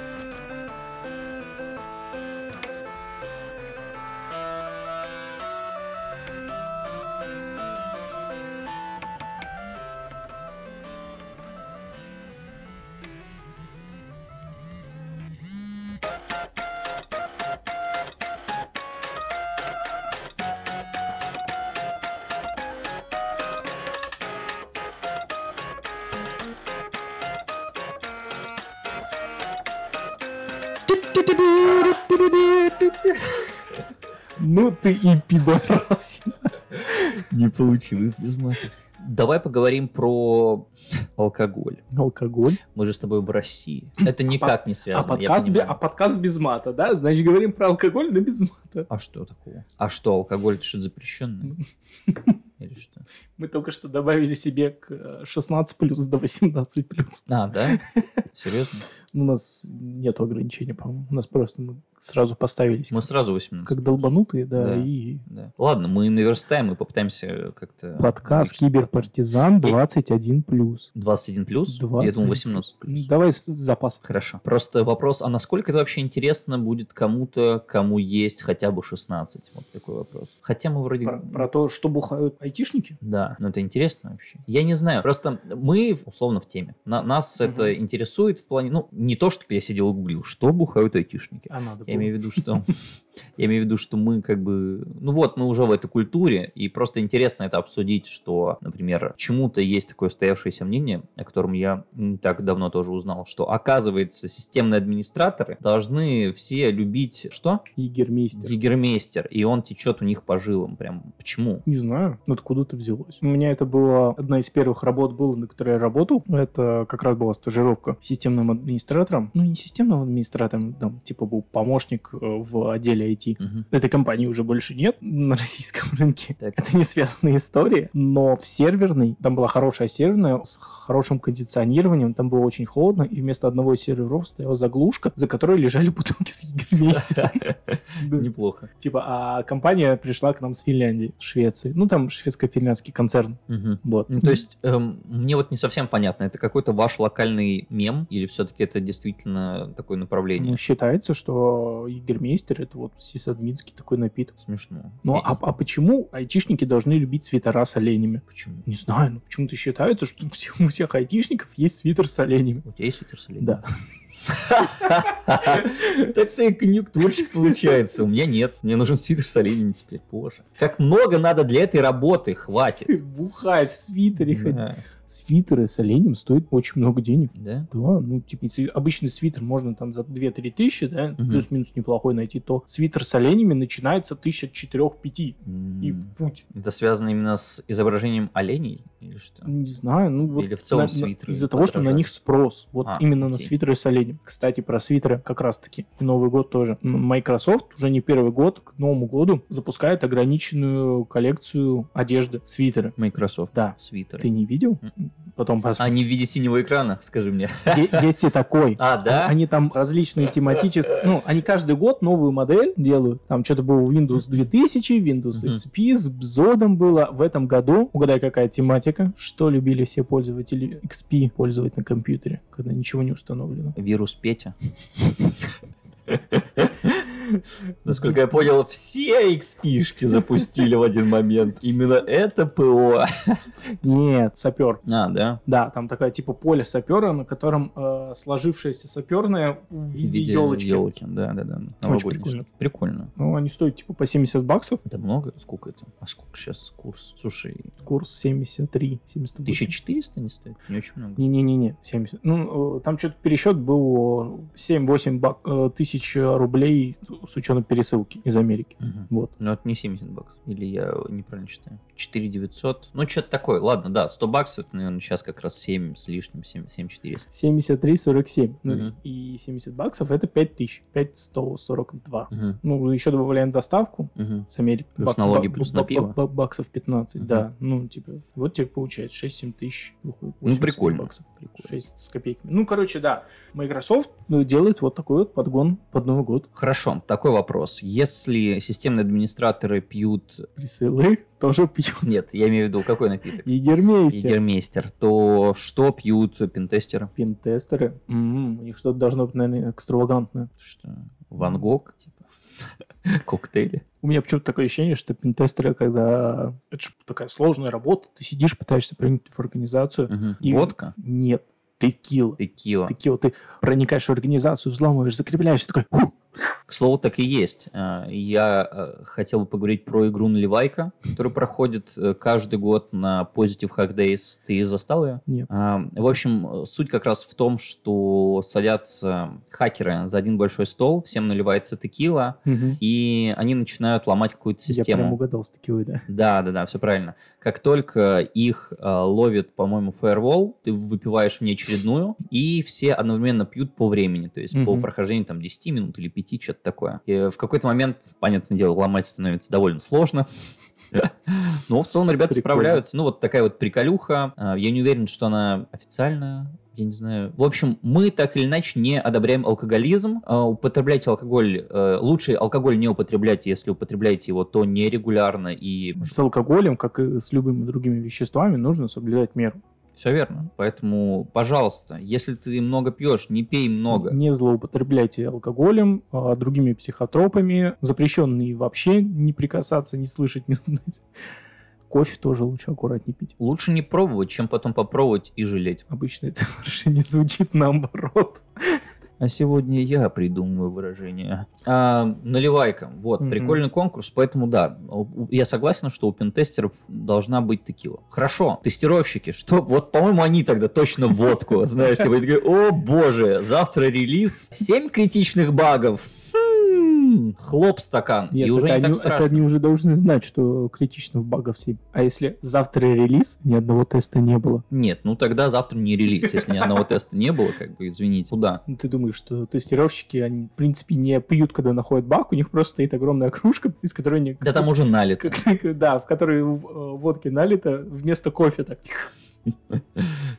Ну ты и пидорас. Не получилось без мата. Давай поговорим про алкоголь. Алкоголь. Мы же с тобой в России. Это никак не А связано. я подкаст, бе- а подкаст без мата, да? Значит, говорим про алкоголь, но без мата. А что такого? А что, алкоголь это что-то запрещенное? Или что? Мы только что добавили себе к э, 16 плюс до 18 плюс. А, да? Серьезно? У нас нет ограничений, по-моему. У нас просто мы сразу поставились Мы сразу 18. как долбанутые, да, Да. и Да. Ладно, мы наверстаем и попытаемся как-то... подкаст. Киберпартизан 21 плюс. 21 плюс? 20 Я думал 18 плюс. Давай с с запасом. Хорошо. Просто вопрос, а насколько это вообще интересно будет кому-то, кому есть хотя бы 16? Вот такой вопрос. Хотя мы вроде... Про, про то, что бухают айтишники? Да, но это интересно вообще. Я не знаю, просто мы условно в теме. На- нас Мгм. это интересует в плане, ну, не то, чтобы я сидел и гуглил, что бухают айтишники. А надо Я имею в виду, что я имею в виду, что мы как бы, ну вот, мы уже в этой культуре, и просто интересно это обсудить, что, например, чему-то есть такое стоявшееся мнение, о котором я не так давно тоже узнал, что оказывается системные администраторы должны все любить что? Егермейстер. Егермейстер, и он течет у них по жилам, прям. Почему? Не знаю, откуда это взялось. У меня это была одна из первых работ, была, на которой я работал. Это как раз была стажировка системным администратором. Ну, не системным администратором, там, типа, был помощник э, в отделе IT. Мгм. Этой компании уже больше нет на российском рынке. Так. Это не связанная история. Но в серверной, там была хорошая серверная с хорошим кондиционированием, там было очень холодно, и вместо одного из серверов стояла заглушка, за которой лежали бутылки с егермейстером. Да. Неплохо. Типа, а компания пришла к нам с Финляндии, Швеции. Ну, там шведско-финляндский концерн. Вот. Ну, то есть, эм, мне вот не совсем понятно, это какой-то ваш локальный мем, или все-таки это действительно такое направление? Ну, считается, что егермейстер это вот сисадминский такой напиток. Смешно. Ну, а, а почему айтишники должны любить свитера с оленями? Почему? Не знаю, ну почему-то считается, что у всех, у всех айтишников есть свитер с оленями. У тебя есть свитер с оленем? Да. Так ты конъюнктурщик получается. У меня нет. Мне нужен свитер с оленями теперь. Боже. Как много надо для этой работы. Хватит. Бухать в свитере. ходить. Свитеры с оленем стоят очень много денег. Да? Да, ну, типа, если обычный свитер можно там за 2-3 тысячи, да, Мгм. плюс-минус неплохой найти, то свитер с оленями начинается 1004-5 и М. в путь. Это связано именно с изображением оленей? Или что? Не знаю, ну вот Или в целом на- на- свитеры Из-за того, что на них спрос. Вот А, именно на окей. свитеры с оленем. Кстати, про свитеры как раз-таки. И Новый год тоже. Microsoft уже не первый год к Новому году запускает ограниченную коллекцию одежды. Свитеры. Microsoft. Да. Свитеры. Ты не видел? М. Потом пос- Они в виде синего экрана, скажи мне. Есть и такой. А, да? Они там различные тематические... Ну, они каждый год новую модель делают. Там что-то было Windows 2000, Windows. XP, с Бзодом было. В этом году, угадай, какая тематика, что любили все пользователи XP пользовать на компьютере, когда ничего не установлено. Вирус Петя. Насколько я понял, все XP-шки запустили в один момент. Именно это ПО. Нет, сапер. А, да? Да, там такое типа поле сапера, на котором э, сложившееся саперное в виде, елочки. Елки, да, да, да. Новогодний прикольно. Прикольно. Ну, они стоят типа по 70 баксов. Это много? Сколько это? А сколько сейчас курс? Слушай, Курс 73, 78. 1400 не стоит? Не очень много. Не-не-не, 70. Ну, э, там что-то пересчет был 7-8 бак- э, тысяч рублей с учетом пересылки из Америки. Мгм. Вот. Ну, это не 70 баксов. Или я неправильно считаю? 4 900. Ну, что-то такое. Ладно, да, 100 баксов, это, наверное, сейчас как раз 7 с лишним, 7, 7 400. 73-47. Ну, Мгм. и 70 баксов это 5 тысяч. 5142. Мгм. Ну, еще добавляем доставку Мгм. с Америки. Плюс налоги, плюс на пиво. баксов 15, Мгм. да. Ну, типа, вот тебе получается 6-7 тысяч. Выходит Ну, 80 прикольно. Баксов. Прикольно. 6 с копейками. Ну, короче, да. Microsoft ну, делает вот такой вот подгон под Новый год. Хорошо, такой вопрос. Если системные администраторы пьют... Присылы тоже пьют. Нет, я имею в виду, какой напиток? Егермейстер. Егермейстер. То что пьют пентестеры? Пинтестеры. М, у них что-то должно быть, наверное, экстравагантное. Что? Ван Гог? Типа? Коктейли? У меня почему-то такое ощущение, что пинтестеры, когда... Это же такая сложная работа. Ты сидишь, пытаешься проникнуть в организацию. Мгм. И- Водка? Нет, текила. Текила. Текила. Ты проникаешь в организацию, взламываешь, закрепляешься, такой... «Фу!» К слову, так и есть. А, Я э, хотел бы поговорить про игру Наливайка, которая проходит э, каждый год на Positive Hack Days. Ты застал ее? Нет. А, В общем, суть как раз в том, что садятся хакеры за один большой стол, всем наливается текила, Мгм. и они начинают ломать какую-то Я прям систему. угадал с такой, да. Да, да, да, все правильно. Как только их э, ловит, по-моему, фаервол, ты выпиваешь внеочередную, и все одновременно пьют по времени, то есть по Мгм. прохождению там 10 минут или 5, что-то такое. И в какой-то момент, понятное дело, ломать становится довольно сложно. Но в целом ребята Прикольно. справляются. Ну, вот такая вот приколюха. А, Я не уверен, что она официальная. Я не знаю. В общем, мы так или иначе не одобряем алкоголизм. А, Употребляйте алкоголь. э, Лучше алкоголь не употреблять, если употребляете его, то нерегулярно и С алкоголем, как и с любыми другими веществами, нужно соблюдать меру. Все верно. Поэтому, пожалуйста, если ты много пьешь, не пей много. Не злоупотребляйте алкоголем, а, другими психотропами. Запрещенные вообще не прикасаться, не слышать, не знать. Кофе тоже лучше аккуратнее пить. Лучше не пробовать, чем потом попробовать и жалеть. Обычно это выражение звучит наоборот. А сегодня я придумываю выражение. А, наливайка. Вот, Мгм. прикольный конкурс, поэтому да, я согласен, что у пентестеров должна быть текила. Хорошо, тестировщики, что, вот, по-моему, они тогда точно водку, знаешь, типа, о боже, завтра релиз, 7 критичных багов. Хлоп стакан, Нет, и уже это, не так они, страшно. это они уже должны знать, что критичных багов 7. А если завтра релиз, ни одного теста не было, Нет, ну тогда завтра не релиз, если ни одного теста не было, как бы, извините. Куда? ты думаешь, что тестировщики, они, в принципе, не пьют, когда находят баг, у них просто стоит огромная кружка, из которой они... Да там уже налито. да, в которой в- э, водки налито вместо кофе так.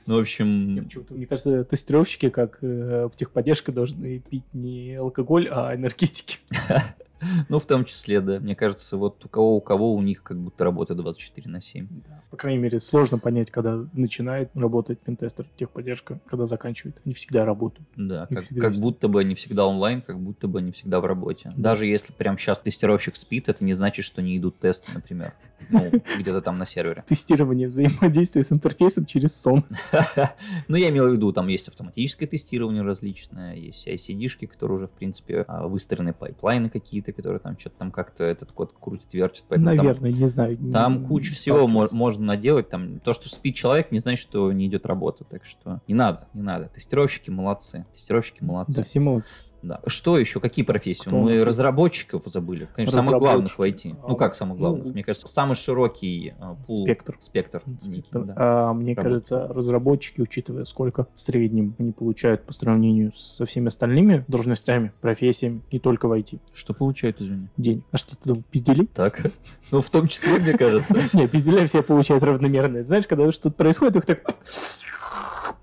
Ну, в общем, почему-то- Мне кажется, тестировщики, как э, техподдержка, должны пить не алкоголь, а энергетики. ну, в том числе, да. Мне кажется, вот у кого у кого у них как будто работа 24 на 7. Да. По крайней мере, сложно понять, когда начинает работать пентестер, техподдержка, когда заканчивает. Они всегда работают. Да, Не как, всегда как есть. будто бы они всегда онлайн, как будто бы они всегда в работе. Даже если прям сейчас тестировщик спит, это не значит, что не идут тесты, например. Ну, где-то там на сервере. Тестирование взаимодействия с интерфейсом через сон. Ну, я имел в виду, там есть автоматическое тестирование различное, есть CI/CD-шки, которые уже, в принципе, а, выстроены пайплайны какие-то, которые там что-то там как-то этот код крутит, вертит. Поэтому там- Наверное, не знаю. не- Там не куча всего мо- можно наделать. Там то, что спит человек, не значит, что не идет работа. Так что не надо, не надо. Тестировщики молодцы. Тестировщики молодцы. Да, все молодцы. Да. Что еще? Какие профессии? Кто Мы разработчиков забыли. Конечно, самых главных войти. Ну как самых главных? Ну, Мне кажется, самый широкий а, пул- Спектр. спектр некий, Спектр. да. А, мне Работает. кажется, разработчики, учитывая, сколько в среднем они получают по сравнению со всеми остальными должностями, профессиями, не только в IT, Что получают, извини? денег. А что ты думал, пиздели? Так. Ну, в том числе, мне кажется. Не, пизделя все получают равномерно. Знаешь, когда что-то происходит, их так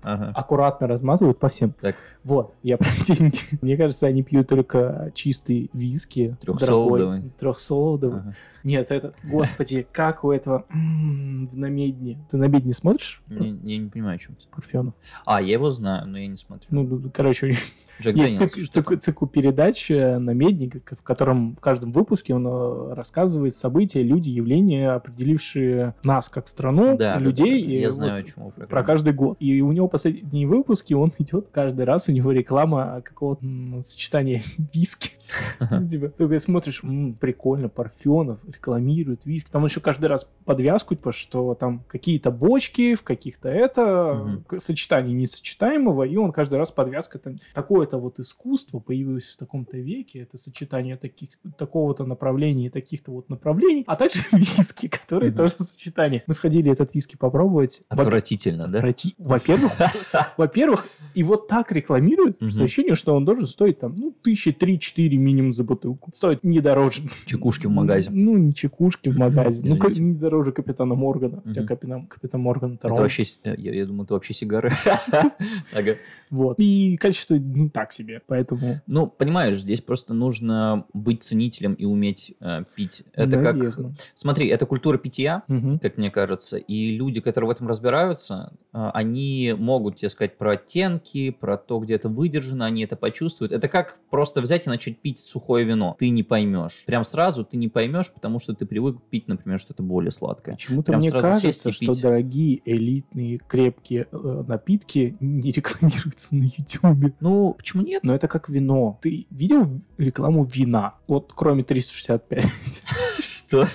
Ага. аккуратно размазывают по всем. Так. Вот, я про деньги. Мне кажется, они пьют только чистый виски. Трёхсолодовый. дорогой, Трехсолодовый. Ага. Нет, этот, господи, как у этого в намедне. Ты намедни смотришь? Не- Я не понимаю, о чем ты. Парфенов. А, я его знаю, но я не смотрю. Ну, ну, короче, Джек есть Дэниелс, цик- что цик- цикл передач э, на медне, как- в котором в каждом выпуске он э, рассказывает события, люди, явления, определившие нас как страну, Да, людей. да, да. и Я вот знаю, о чем вы про каждый год. И у него последние выпуски, он идет каждый раз, у него реклама какого-то сочетания виски. Ага. Типа, ты смотришь, «М, прикольно, Парфенов рекламирует виски. Там еще каждый раз подвязку, типа, что там какие-то бочки, в каких-то это, сочетание несочетаемого, и он каждый раз подвязка, там, такое-то вот искусство появилось в таком-то веке, это сочетание таких, такого-то направления и таких-то вот направлений, а также виски, которые Мгм. тоже сочетание. Мы сходили этот виски попробовать. Во- Отвратительно, да? Отврати- Во-первых, во-первых, и вот так рекламируют, что ощущение, что он должен стоить там, ну, тысячи три-четыре минимум за бутылку. Стоит не дороже. Чекушки в магазе. Ну, не чекушки в магазе. Ну, не дороже Капитана Моргана. Хотя. Капитан, Капитан Морган это Это вообще, с- я, я думаю, это вообще сигары. Вот. И качество, ну, так себе. Поэтому, Ну, понимаешь, здесь просто нужно быть ценителем и уметь э, пить. Это как... наверно. Смотри, это культура питья, Мгм. как мне кажется, и люди, которые в этом разбираются, э, они могут тебе сказать про оттенки, про то, где это выдержано, они это почувствуют. Это как просто взять и начать пить сухое вино. Ты не поймешь. Прям сразу ты не поймешь, потому что ты привык пить, например, что-то более сладкое. Почему-то мне кажется, что дорогие, элитные, крепкие э, напитки не рекламируются на Ютубе. Ну, почему нет? Но это как вино. Ты видел рекламу вина? Вот кроме 365. Что?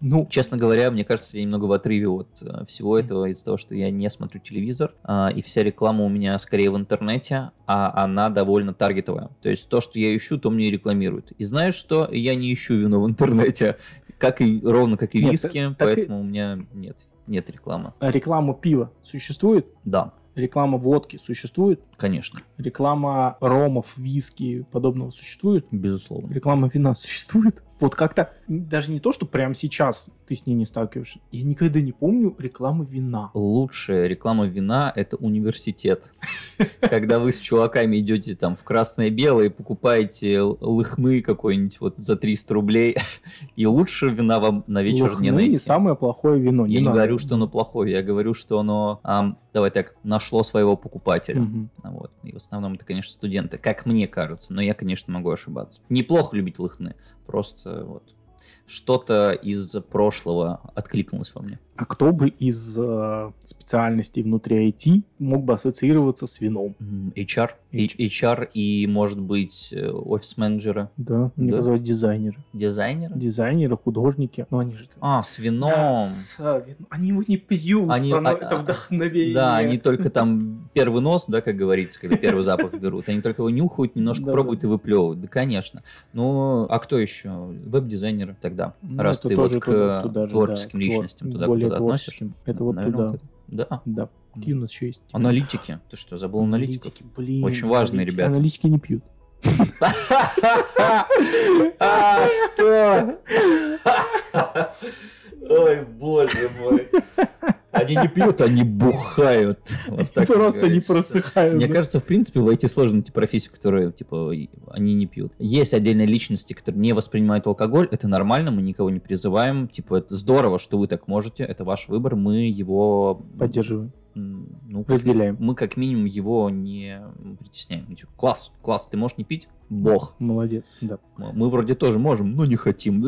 Ну, Честно говоря, мне кажется, я немного в отрыве от э, всего этого из-за того, что я не смотрю телевизор, а, и вся реклама у меня скорее в интернете, а она довольно таргетовая. То есть то, что я ищу, то мне и рекламируют. И знаешь что? Я не ищу вино в интернете, как и ровно как и Нет, виски, так и- поэтому у меня нет, нет рекламы. а реклама пива существует? Да, Реклама водки существует? Конечно, Реклама ромов, виски, подобного существует? безусловно. Реклама вина существует? Вот как-то, даже не то, что прямо сейчас ты с ней не сталкиваешься. Я никогда не помню рекламы вина. Лучшая реклама вина – это университет. Когда вы с чуваками идете там в красное-белое, покупаете л- лыхны какой-нибудь вот за 300 рублей, и лучше вина вам на вечер не не найти. самое плохое вино. Я не говорю, что оно плохое, я говорю, что оно, давай так, нашло своего покупателя. Вот. И в основном это, конечно, студенты, как мне кажется, но я, конечно, могу ошибаться. Неплохо любить лыхны, просто вот что-то из прошлого откликнулось во мне. А кто бы из э, специальностей внутри IT мог бы ассоциироваться с вином? HR, и- HR и, может быть, э, офис-менеджеры, Да, мне Да. казалось, дизайнеры. дизайнеры. Дизайнеры, художники. Ну, они же... А, с вином. Да, с, а, вин- Они его не пьют, Они- оно- а- это а- вдохновение. Да, они только там первый нос, да, как говорится, когда первый запах берут. Они только его нюхают, немножко пробуют и выплевывают. Да, конечно. Ну, а кто еще? Веб-дизайнеры тогда. Ну, раз ты вот к творческим личностям туда более куда-то относишь. творческим. Это вот Наверное, туда. вот это. Да. Да. Какие у нас еще есть? Аналитики. Ты что, забыл? Аналитики, блин. Очень важные аналитики. ребята. Аналитики не пьют. А, что? Ой, боже мой. Они не пьют, они бухают. Вот так Просто не просыхают. Мне да. кажется, в принципе, войти сложно найти профессию, которые, типа, они не пьют. Есть отдельные личности, которые не воспринимают алкоголь, это нормально, мы никого не призываем. Типа, это здорово, что вы так можете, это ваш выбор, мы его... Поддерживаю. м, Ну, Разделяем. мы как минимум его не притесняем. Типа, класс, класс, ты можешь не пить? Бог. Молодец, да. Мы вроде тоже можем, но не хотим.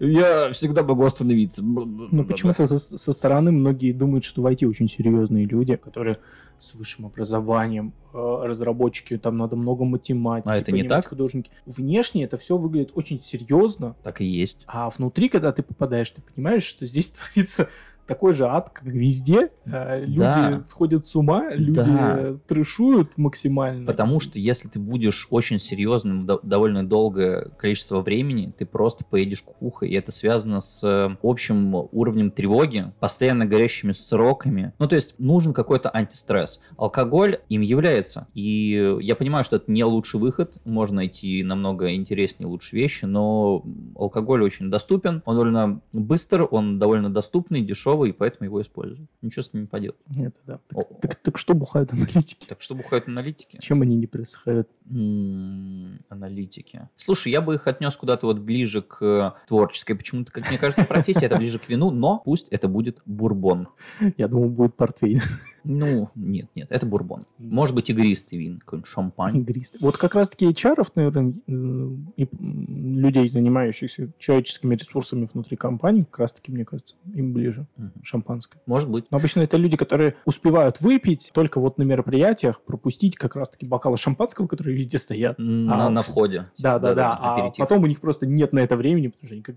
Я всегда могу остановиться. Ну, почему-то со, со стороны многие думают, что в IT очень серьезные люди, которые с высшим образованием, э, разработчики, там надо много математики, А это не так? художники. Внешне это все выглядит очень серьезно, Так и есть. а внутри, когда ты попадаешь, ты понимаешь, что здесь творится такой же ад, как везде. Э, Люди Да. сходят с ума, люди Да. трешуют максимально. Потому что если ты будешь очень серьезным до- довольно долгое количество времени, ты просто поедешь кукухой. И это связано с э, общим уровнем тревоги, постоянно горящими сроками. Ну, то есть нужен какой-то антистресс. Алкоголь им является. И я понимаю, что это не лучший выход. Можно найти намного интереснее, лучше вещи, но алкоголь очень доступен. Он довольно быстр, он довольно доступный, дешевый, и поэтому его используют. Ничего с ним не поделать. Это да. Так, О, так- так что бухают аналитики? Так что бухают аналитики? Чем они не просыхают? М, аналитики. Слушай, я бы их отнес куда-то вот ближе к э, творческой. Почему-то, как мне кажется, профессия это ближе к вину, но пусть это будет бурбон. Я думал, будет портвейн. Ну, нет, нет, это бурбон. Может быть, игристый вин, какой-нибудь шампань. Игристый. Вот как раз-таки HR, наверное, э, и людей, занимающихся человеческими ресурсами внутри компании, как раз-таки, мне кажется, им ближе. Шампанское. Может быть. Но обычно это люди, которые успевают выпить только вот на мероприятиях, пропустить как раз-таки бокалы шампанского, которые везде стоят. На, А, на входе. Да, да, да. А аперитив. потом у них просто нет на это времени, потому что они как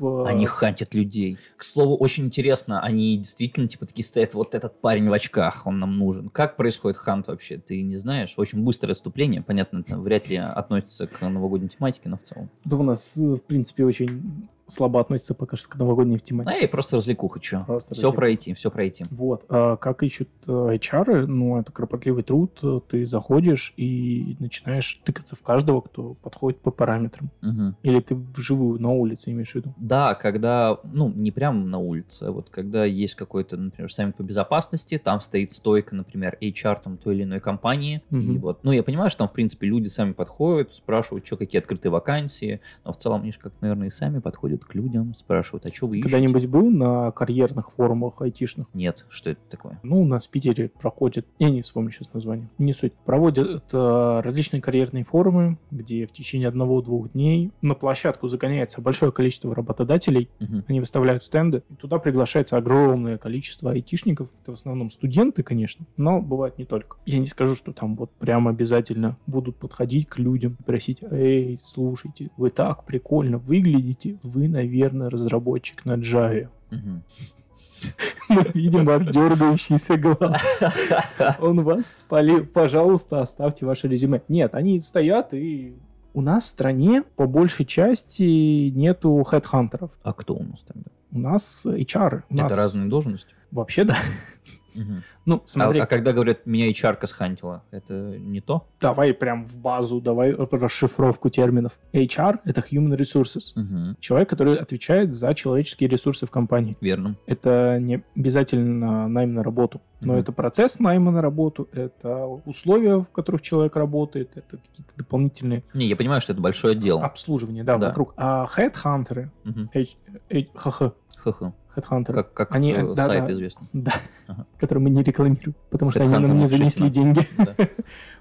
в... Они хантят людей. К слову, очень интересно, они действительно, типа, такие стоят, вот этот парень в очках, он нам нужен. Как происходит хант вообще? Ты не знаешь? Очень быстрое отступление, понятно, это вряд ли относится к новогодней тематике, но в целом. Да у нас, э, в принципе, очень слабо относится пока что к новогодней тематике. и просто развлекуха, что? Просто Все развлекуха. пройти, все пройти. Вот. А как ищут э, HR, ну, это кропотливый труд. Ты заходишь и начинаешь тыкаться в каждого, кто подходит по параметрам. Мгм. Или ты вживую на улице имеешь в виду? Да, когда, ну, не прямо на улице, а вот когда есть какой-то, например, саммит по безопасности, там стоит стойка, например, HR там той или иной компании, и Мгм. вот, ну, я понимаю, что там, в принципе, люди сами подходят, спрашивают, что, какие открытые вакансии, но в целом они же как, наверное, и сами подходят приходят к людям, спрашивают, а что вы ищете? Когда-нибудь был на карьерных форумах айтишных? Нет, что это такое? Ну, у нас в Питере проходят, я не вспомню сейчас название, не суть, проводят э, различные карьерные форумы, где в течение одного-двух дней на площадку загоняется большое количество работодателей, Мгм. они выставляют стенды, и туда приглашается огромное количество айтишников, это в основном студенты, конечно, но бывает не только. Я не скажу, что там вот прям обязательно будут подходить к людям и просить, эй, слушайте, вы так прикольно выглядите, вы, наверное, разработчик на Java. Мы видим ваш дергающийся глаз. Он вас спалил. Пожалуйста, оставьте ваше резюме. Нет, они стоят и... У нас в стране по большей части нету хедхантеров. А кто у нас тогда? У нас HR. У нас Это разные должности? Вообще, да. Ну, А, смотри, а когда говорят, меня HR схантила, это не то? давай прям в базу, давай расшифровку терминов. HR — это Human Resources. Мгм. Человек, который отвечает за человеческие ресурсы в компании. Верно. Это не обязательно найм на работу, но Мгм. это процесс найма на работу, это условия, в которых человек работает, это какие-то дополнительные Не, я понимаю, что это большое дело. обслуживания, да, Да. вокруг. А хедхантеры, Мгм. H- H- ХХ, Хедхантеры, Как, как Они, э, да, сайт да. известный. да, Ага. которые мы не рекламируем, потому что они Headhunter нам не занесли да. деньги. Да.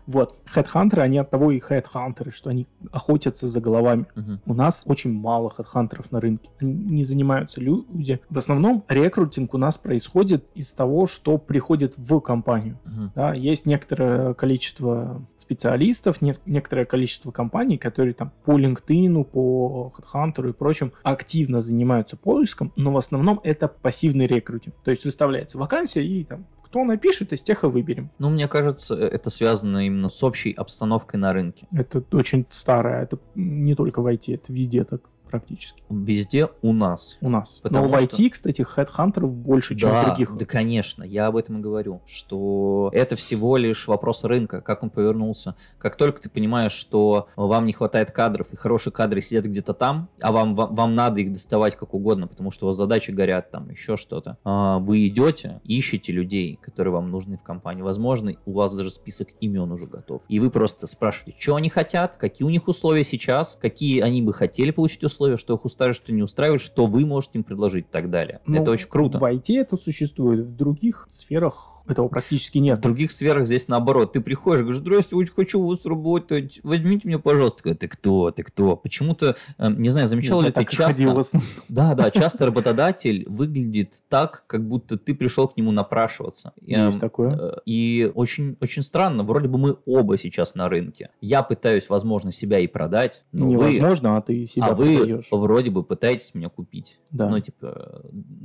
Вот, хедхантеры, они от того и хедхантеры, что они охотятся за головами. Мгм. У нас очень мало хедхантеров на рынке. Они Не занимаются люди. В основном рекрутинг у нас происходит из того, что приходит в компанию. Мгм. Да, есть некоторое количество специалистов, нес- некоторое количество компаний, которые там по LinkedIn, по HeadHunter и прочим активно занимаются поиском, но в основном это пассивный рекрутинг. То есть выставляется вакансия и там кто напишет, из тех и выберем. Ну, мне кажется, это связано именно с общей обстановкой на рынке. Это очень старое, это не только в IT, это везде так практически. Везде у нас. У нас. Потому Но в что- IT, кстати, хедхантеров больше, чем в Да, других. да, конечно, я об этом и говорю, что это всего лишь вопрос рынка, как он повернулся. Как только ты понимаешь, что вам не хватает кадров, и хорошие кадры сидят где-то там, а вам, вам, вам надо их доставать как угодно, потому что у вас задачи горят, там еще что-то, а, вы идете, ищете людей, которые вам нужны в компании. Возможно, у вас даже список имен уже готов. И вы просто спрашиваете, что они хотят, какие у них условия сейчас, какие они бы хотели получить условия, что их устраивает, что не устраивает, что вы можете им предложить и так далее. Ну, это очень круто. В IT это существует, в других сферах этого практически нет. В других сферах здесь наоборот. Ты приходишь, говоришь, очень хочу вас работать, возьмите меня, пожалуйста. Ты кто, ты кто? Почему-то, э, не знаю, замечал Я ли ты часто... Да, да, часто работодатель выглядит так, как будто ты пришел к нему напрашиваться. Эм, Есть такое. э, И очень, очень странно, вроде бы мы оба сейчас на рынке. Я пытаюсь, возможно, себя и продать, но вы, Невозможно, а ты себя а вы продаешь. вроде бы пытаетесь меня купить. Да. Ну, типа,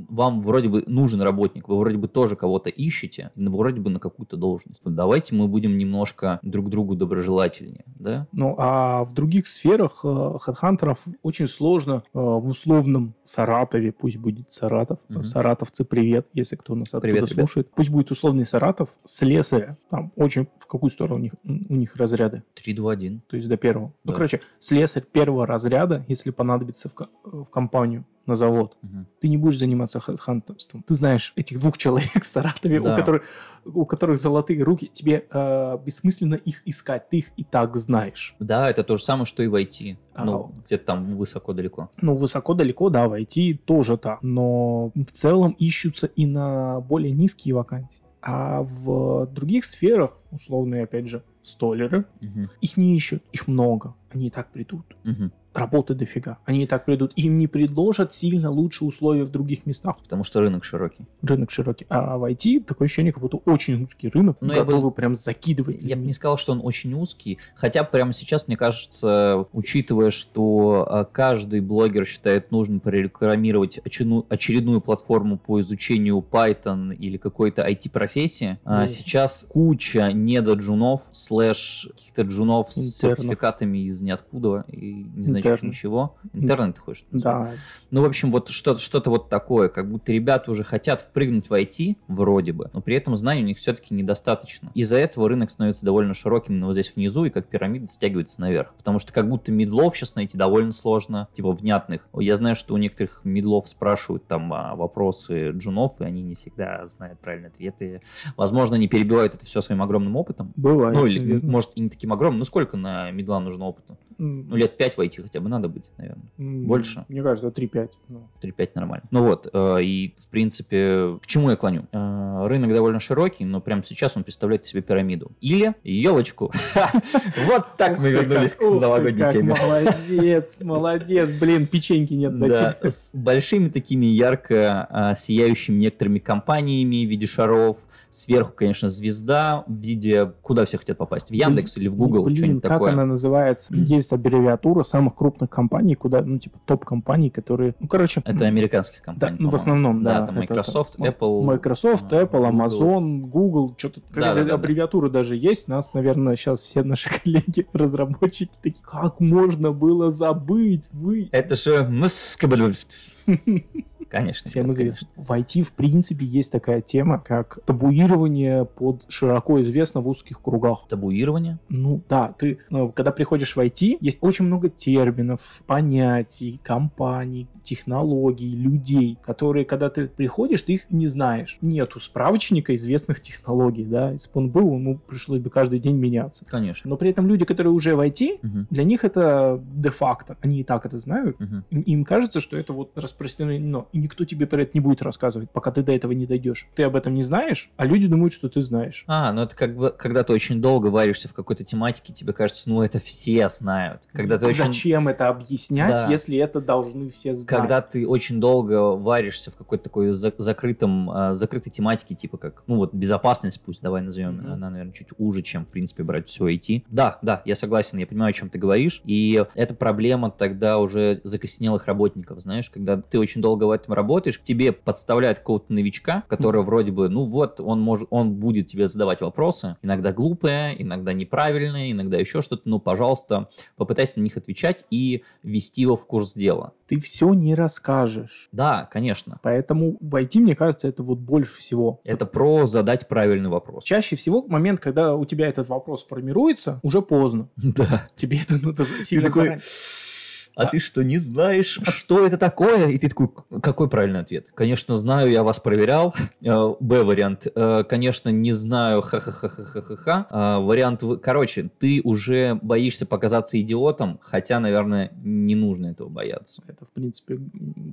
вам вроде бы нужен работник, вы вроде бы тоже кого-то ищете, но вроде бы на какую-то должность. Давайте мы будем немножко друг другу доброжелательнее, да? Ну, а в других сферах э, хедхантеров очень сложно э, в условном Саратове, пусть будет Саратов, Мгм. саратовцы, привет, если кто нас оттуда Привет, ребят. слушает. Пусть будет условный Саратов, слесаря, там очень, в какую сторону у них, у них разряды? 3, 2, 1. То есть до первого. Ну, Да. короче, слесарь первого разряда, если понадобится в, в компанию, на завод, ты не будешь заниматься хедхантерством. Ты знаешь этих двух человек в Саратове, Да. у, которых, у которых золотые руки, тебе э, бессмысленно их искать, ты их и так знаешь. Да, это то же самое, что и в IT. А, Ну, где-то там высоко-далеко. Ну, высоко далеко, да, войти тоже так, но в целом ищутся и на более низкие вакансии. А в других сферах, условные, опять же, столеры, Мгм. их не ищут, их много, они и так придут. Мгм. Работы дофига, они и так придут. Им не предложат сильно лучшие условия в других местах. Потому что рынок широкий. Рынок широкий. А в IT такое ощущение, как будто очень узкий рынок, Ну, я бы- готовы прям закидывать. Я бы не сказал, что он очень узкий, хотя прямо сейчас, мне кажется, учитывая, что а, каждый блогер считает нужным прорекламировать очередную, очередную платформу по изучению Python или какой-то IT-профессии, а, Ну. сейчас куча недоджунов, слэш каких-то джунов с Интернов. сертификатами из ниоткуда и не значит Интерны. ничего. Интернет ты хочешь назвать? Да, Ну, в общем, вот что-то что вот такое, как будто ребята уже хотят впрыгнуть в IT, вроде бы, но при этом знаний у них все-таки недостаточно. Из-за этого рынок становится довольно широким, но вот здесь внизу, и как пирамида стягивается наверх. Потому что как будто медлов сейчас найти довольно сложно, типа внятных. Я знаю, что у некоторых медлов спрашивают там а, вопросы джунов, и они не всегда знают правильные ответы. Возможно, они перебивают это все своим огромным опытом. бывает. Ну, или, наверное. может, и не таким огромным. Ну, сколько на медла нужно опыта? Ну, лет 5 войти хотя бы надо быть, наверное. больше? Мне кажется, 3-5. ну. 3-5 нормально. Ну вот, э, и, в принципе, к чему я клоню? Э, рынок довольно широкий, но прямо сейчас он представляет себе пирамиду. Или елочку. Вот так мы вернулись к новогодней теме. Молодец, молодец. Блин, печеньки нет до тебя. с большими такими ярко а, сияющими некоторыми компаниями в виде шаров. Сверху, конечно, звезда в виде... Куда все хотят попасть? В Яндекс или в Google? Блин, как такое. она называется? Есть аббревиатура самых крупных компаний, куда, ну, типа, топ-компаний, которые... Ну, короче... Это американских Да, компаний, ну, в основном, да. Да, там Microsoft, это- Apple, Microsoft, э, Apple, Google. Amazon, Google, что-то... Да-да-да-да. аббревиатуры даже есть. Нас, наверное, сейчас все наши коллеги, разработчики такие, как можно было забыть? Вы... Это же... Конечно. Всем нет, известно. В IT, в принципе, есть такая тема, как табуирование под широко известно в узких кругах. конечно. Табуирование. Ну да, ты, ну, когда приходишь в IT, есть очень много терминов, понятий, компаний, технологий, людей, которые, когда ты приходишь, ты их не знаешь. Нету справочника известных технологий, да. Если бы он был, ему пришлось бы каждый день меняться. Конечно. Но при этом люди, которые уже в IT, Мгм, для них это де-факто. Они и так это знают. Им, им кажется, что это вот распространено. И никто тебе про это не будет рассказывать, пока ты до этого не дойдешь. Ты об этом не знаешь, а люди думают, что ты знаешь. А, ну это как бы, когда ты очень долго варишься в какой-то тематике, тебе кажется, ну это все знают. Когда ты очень... Зачем это объяснять, Да. если это должны все знать? Когда ты очень долго варишься в какой-то такой за- закрытом, а, закрытой тематике, типа как, ну вот безопасность, пусть давай назовем, Мгм. она, наверное, чуть уже, чем, в принципе, брать все IT. Да, да, я согласен, я понимаю, о чем ты говоришь. И это проблема тогда уже закоснелых работников, знаешь, когда ты очень долго в этом работаешь, к тебе подставляют какого-то новичка, который вроде бы, ну вот, он может, он будет тебе задавать вопросы, иногда глупые, иногда неправильные, иногда еще что-то, ну, пожалуйста, попытайся на них отвечать и ввести его в курс дела. Ты все не расскажешь. Да, конечно. Поэтому в IT, мне кажется, это вот больше всего. Это про задать правильный вопрос. Чаще всего момент, когда у тебя этот вопрос формируется, уже поздно. Да. Тебе это надо сильно такой, заранее. А ты что, не знаешь, что это такое? И ты такой, какой правильный ответ? Конечно, знаю, я вас проверял. Э, Б вариант. Э, Конечно, не знаю, ха-ха-ха-ха-ха-ха. А, Вариант, В. короче, ты уже боишься показаться идиотом, хотя, наверное, не нужно этого бояться. Это, в принципе,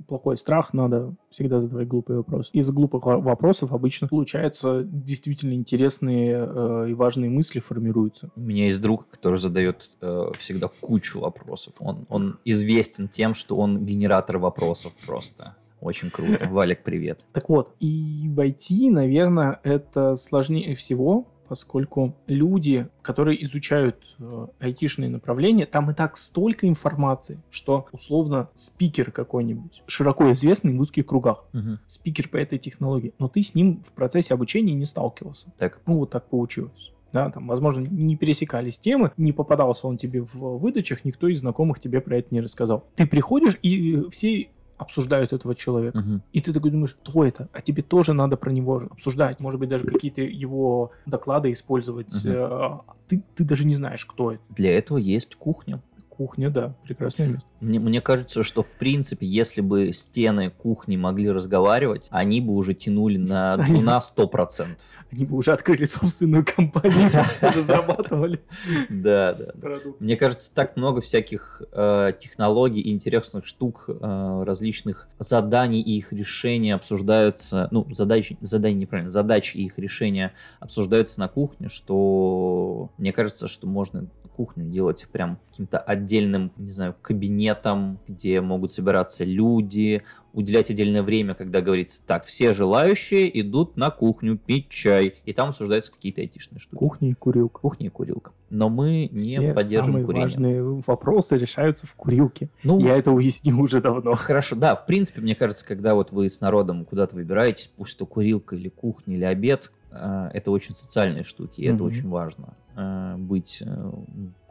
плохой страх, надо всегда задавать глупые вопросы. Из глупых во- вопросов обычно получается действительно интересные э, и важные мысли формируются. У меня есть друг, который задает э, всегда кучу вопросов. Он, он известен тем, что он генератор вопросов просто. Очень круто. Валик, привет. Так вот, и в IT, наверное, это сложнее всего, поскольку люди, которые изучают э, айтишные направления, там и так столько информации, что условно спикер какой-нибудь, широко известный в узких кругах, Мгм. спикер по этой технологии, но ты с ним в процессе обучения не сталкивался. Так, Ну, вот так получилось. Да, там, возможно, не пересекались темы, не попадался он тебе в выдачах, никто из знакомых тебе про это не рассказал. Ты приходишь, и все обсуждают этого человека. Мгм. И ты такой думаешь, кто это? А тебе тоже надо про него обсуждать. Может быть, даже какие-то его доклады использовать. Э, а Ты, ты даже не знаешь, кто это. для этого есть кухня. Кухня, да, прекрасное место. Мне, мне кажется, что в принципе, если бы стены кухни могли разговаривать, они бы уже тянули на, Они- на 100%. Они бы уже открыли собственную компанию, разрабатывали Да, да. Мне кажется, так много всяких э, технологий интересных штук, э, различных заданий и их решения обсуждаются, ну, задачи, задания неправильно, задачи и их решения обсуждаются на кухне, что мне кажется, что можно кухню делать прям каким-то отдельным, не знаю, кабинетом, где могут собираться люди, уделять отдельное время, когда говорится, так, все желающие идут на кухню пить чай, и там обсуждаются какие-то айтишные штуки. Кухня и курилка. Кухня и курилка. Но мы не Все поддерживаем самые курение. важные вопросы решаются в курилке. Ну, Я это уяснил уже давно. хорошо, да, в принципе, мне кажется, когда вот вы с народом куда-то выбираетесь, пусть то курилка или кухня или обед, э, это очень социальные штуки, и это Мгм. очень важно. Э, Быть э,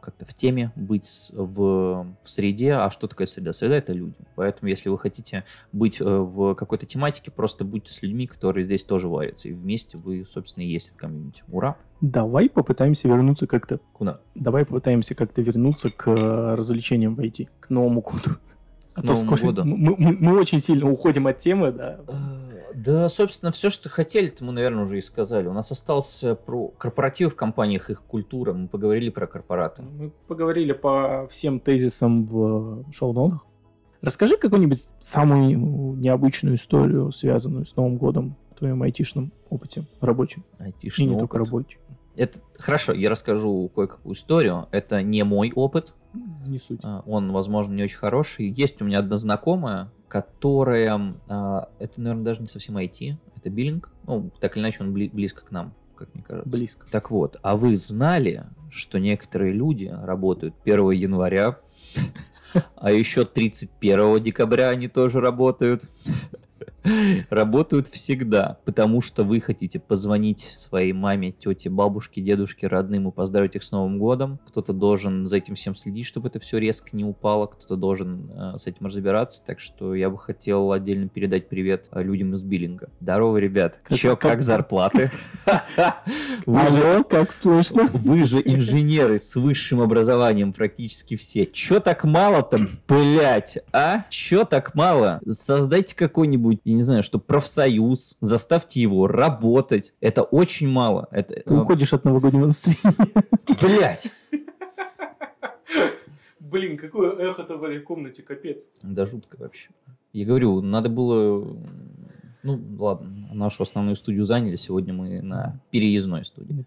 как-то в теме, быть в, в среде. А что такое среда? Среда — это люди. Поэтому, если вы хотите быть э, в какой-то тематике, просто будьте с людьми, которые здесь тоже варятся. И вместе вы, собственно, и есть это комьюнити. Ура! Давай попытаемся вернуться как-то. Куда? Давай попытаемся как-то вернуться к развлечениям в IT, к Новому году. А то Новому сколько- году? Мы, мы- мы очень сильно уходим от темы, да. Да, собственно, все, что хотели, мы, наверное, уже и сказали. У нас остался про корпоративы в компаниях, их культура. Мы поговорили про корпораты. Мы поговорили по всем тезисам в шоу-нотах. Расскажи какую-нибудь самую необычную историю, связанную с Новым годом в твоем айтишном опыте рабочем. Айтишный И не опыт. только рабочем. Это хорошо, я расскажу кое-какую историю. Это не мой опыт, Не суть. А, он, возможно, не очень хороший. Есть у меня одна знакомая, которая, а, это, наверное, даже не совсем IT, это биллинг. Ну, так или иначе, он бли- близко к нам, как мне кажется. Близко. Так вот, а вы знали, что некоторые люди работают 1 января, а еще 31 декабря они тоже работают? Работают всегда, потому что вы хотите позвонить своей маме, тете, бабушке, дедушке, родным и поздравить их с Новым годом. Кто-то должен за этим всем следить, чтобы это все резко не упало, кто-то должен э, с этим разбираться. Так что я бы хотел отдельно передать привет э, людям из биллинга. Здорово, ребят. Как- Че, как- как зарплаты? Алло, как слышно? вы же инженеры с высшим образованием практически все. Чё так мало-то, блять, а? Чё так мало? Создайте какой-нибудь, я не знаю, что профсоюз, заставьте его работать. Это очень мало. Это, Ты уходишь от новогоднего настроения. блять. Блин, какое эхо-то в этой комнате, капец. Да жутко вообще. Я говорю, надо было... Ну, ладно, нашу основную студию заняли. Сегодня мы на переездной студии.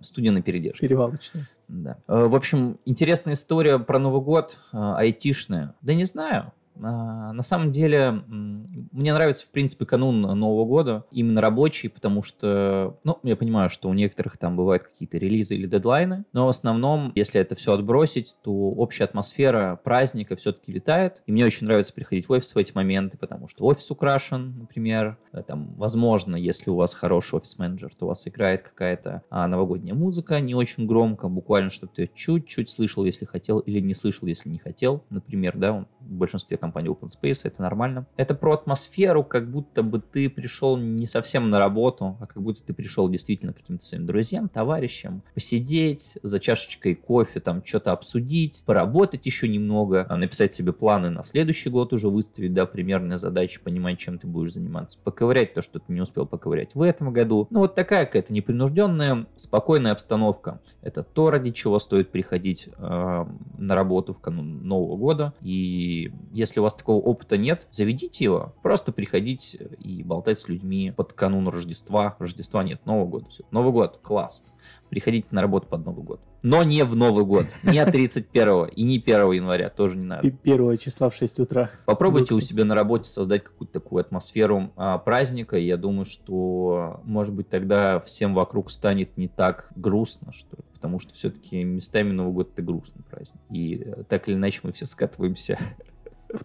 Студия на передержке. Перевалочная. Да. Э, В общем, интересная история про Новый год, э, айтишная. Да не знаю. А, На самом деле, мне нравится, в принципе, канун Нового года, именно рабочий, потому что, ну, я понимаю, что у некоторых там бывают какие-то релизы или дедлайны, но в основном, если это все отбросить, то общая атмосфера праздника все-таки летает, и мне очень нравится приходить в офис в эти моменты, потому что офис украшен, например, Э, там, возможно, если у вас хороший офис-менеджер, то у вас играет какая-то а, новогодняя музыка не очень громко, буквально, чтобы ты чуть-чуть слышал, если хотел, или не слышал, если не хотел, например, да, в большинстве компаний Open Space это нормально. Это про атмосферу, как будто бы ты пришел не совсем на работу, а как будто ты пришел действительно к каким-то своим друзьям, товарищам, посидеть за чашечкой кофе, там что-то обсудить, поработать еще немного, а, написать себе планы на следующий год уже выставить, да, примерные задачи, понимать, чем ты будешь заниматься, поковырять то, что ты не успел поковырять в этом году. Ну, вот такая какая-то непринужденная, спокойная обстановка. Это то, ради чего стоит приходить э, на работу в канун Нового года. И если у вас такого опыта нет, заведите его. Просто приходить и болтать с людьми под канун Рождества. Рождества нет, Нового года. Все. Новый год, класс. Приходите на работу под Новый год. Но не в Новый год. Не 31 и не 1 января. Тоже не надо. П- Первого числа в 6 утра. Попробуйте у Выход. себя на работе создать какую-то такую атмосферу а, праздника. Я думаю, что, может быть, тогда всем вокруг станет не так грустно, что ли. Потому что все-таки местами Новый год это грустный праздник. И э, так или иначе мы все скатываемся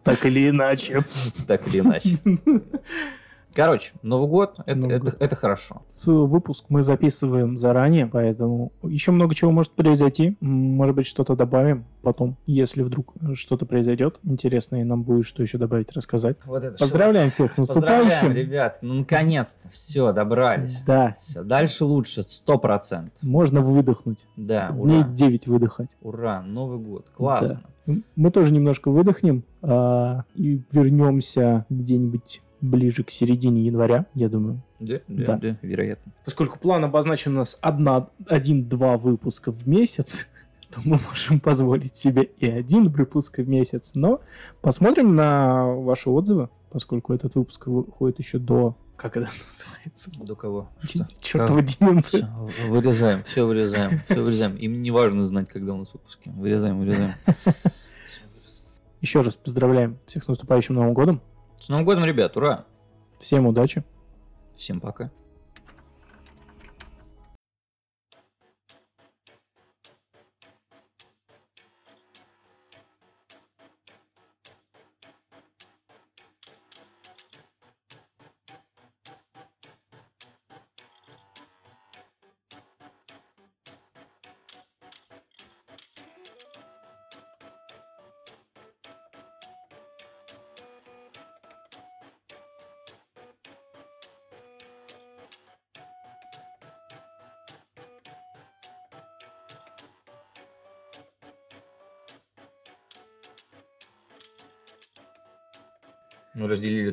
Так или иначе. так или иначе. Короче, Новый год это, Новый это, год. это хорошо. Выпуск мы записываем заранее, поэтому еще много чего может произойти. Может быть, что-то добавим потом, если вдруг что-то произойдет. Интересно, и нам будет что еще добавить, рассказать. Вот это Поздравляем всех с Поздравляем, наступающим. ребят. Ну, наконец-то. Все, добрались. Да, Все, дальше лучше, сто процентов. можно выдохнуть. Да, Дней ура. 9 выдыхать. Ура, Новый год. Классно. М, Мы тоже немножко выдохнем а, и вернемся где-нибудь ближе к середине января, я думаю. Да, да, Да. да, вероятно. Поскольку план обозначен у нас одна- один-два выпуска в месяц, то мы можем позволить себе и один выпуск в месяц. Но посмотрим на ваши отзывы, поскольку этот выпуск выходит еще до... Как это называется? До кого? Что? Чертова деменция. Вырезаем, все вырезаем, все вырезаем. Им не важно знать, когда у нас выпуски. Вырезаем, вырезаем. Еще раз поздравляем всех с наступающим Новым годом. С Новым годом, ребят, ура! Всем удачи. Всем пока.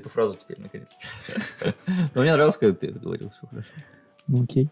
Эту фразу теперь, наконец-то. Но мне нравилось, когда ты это говорил, все хорошо. Ну окей.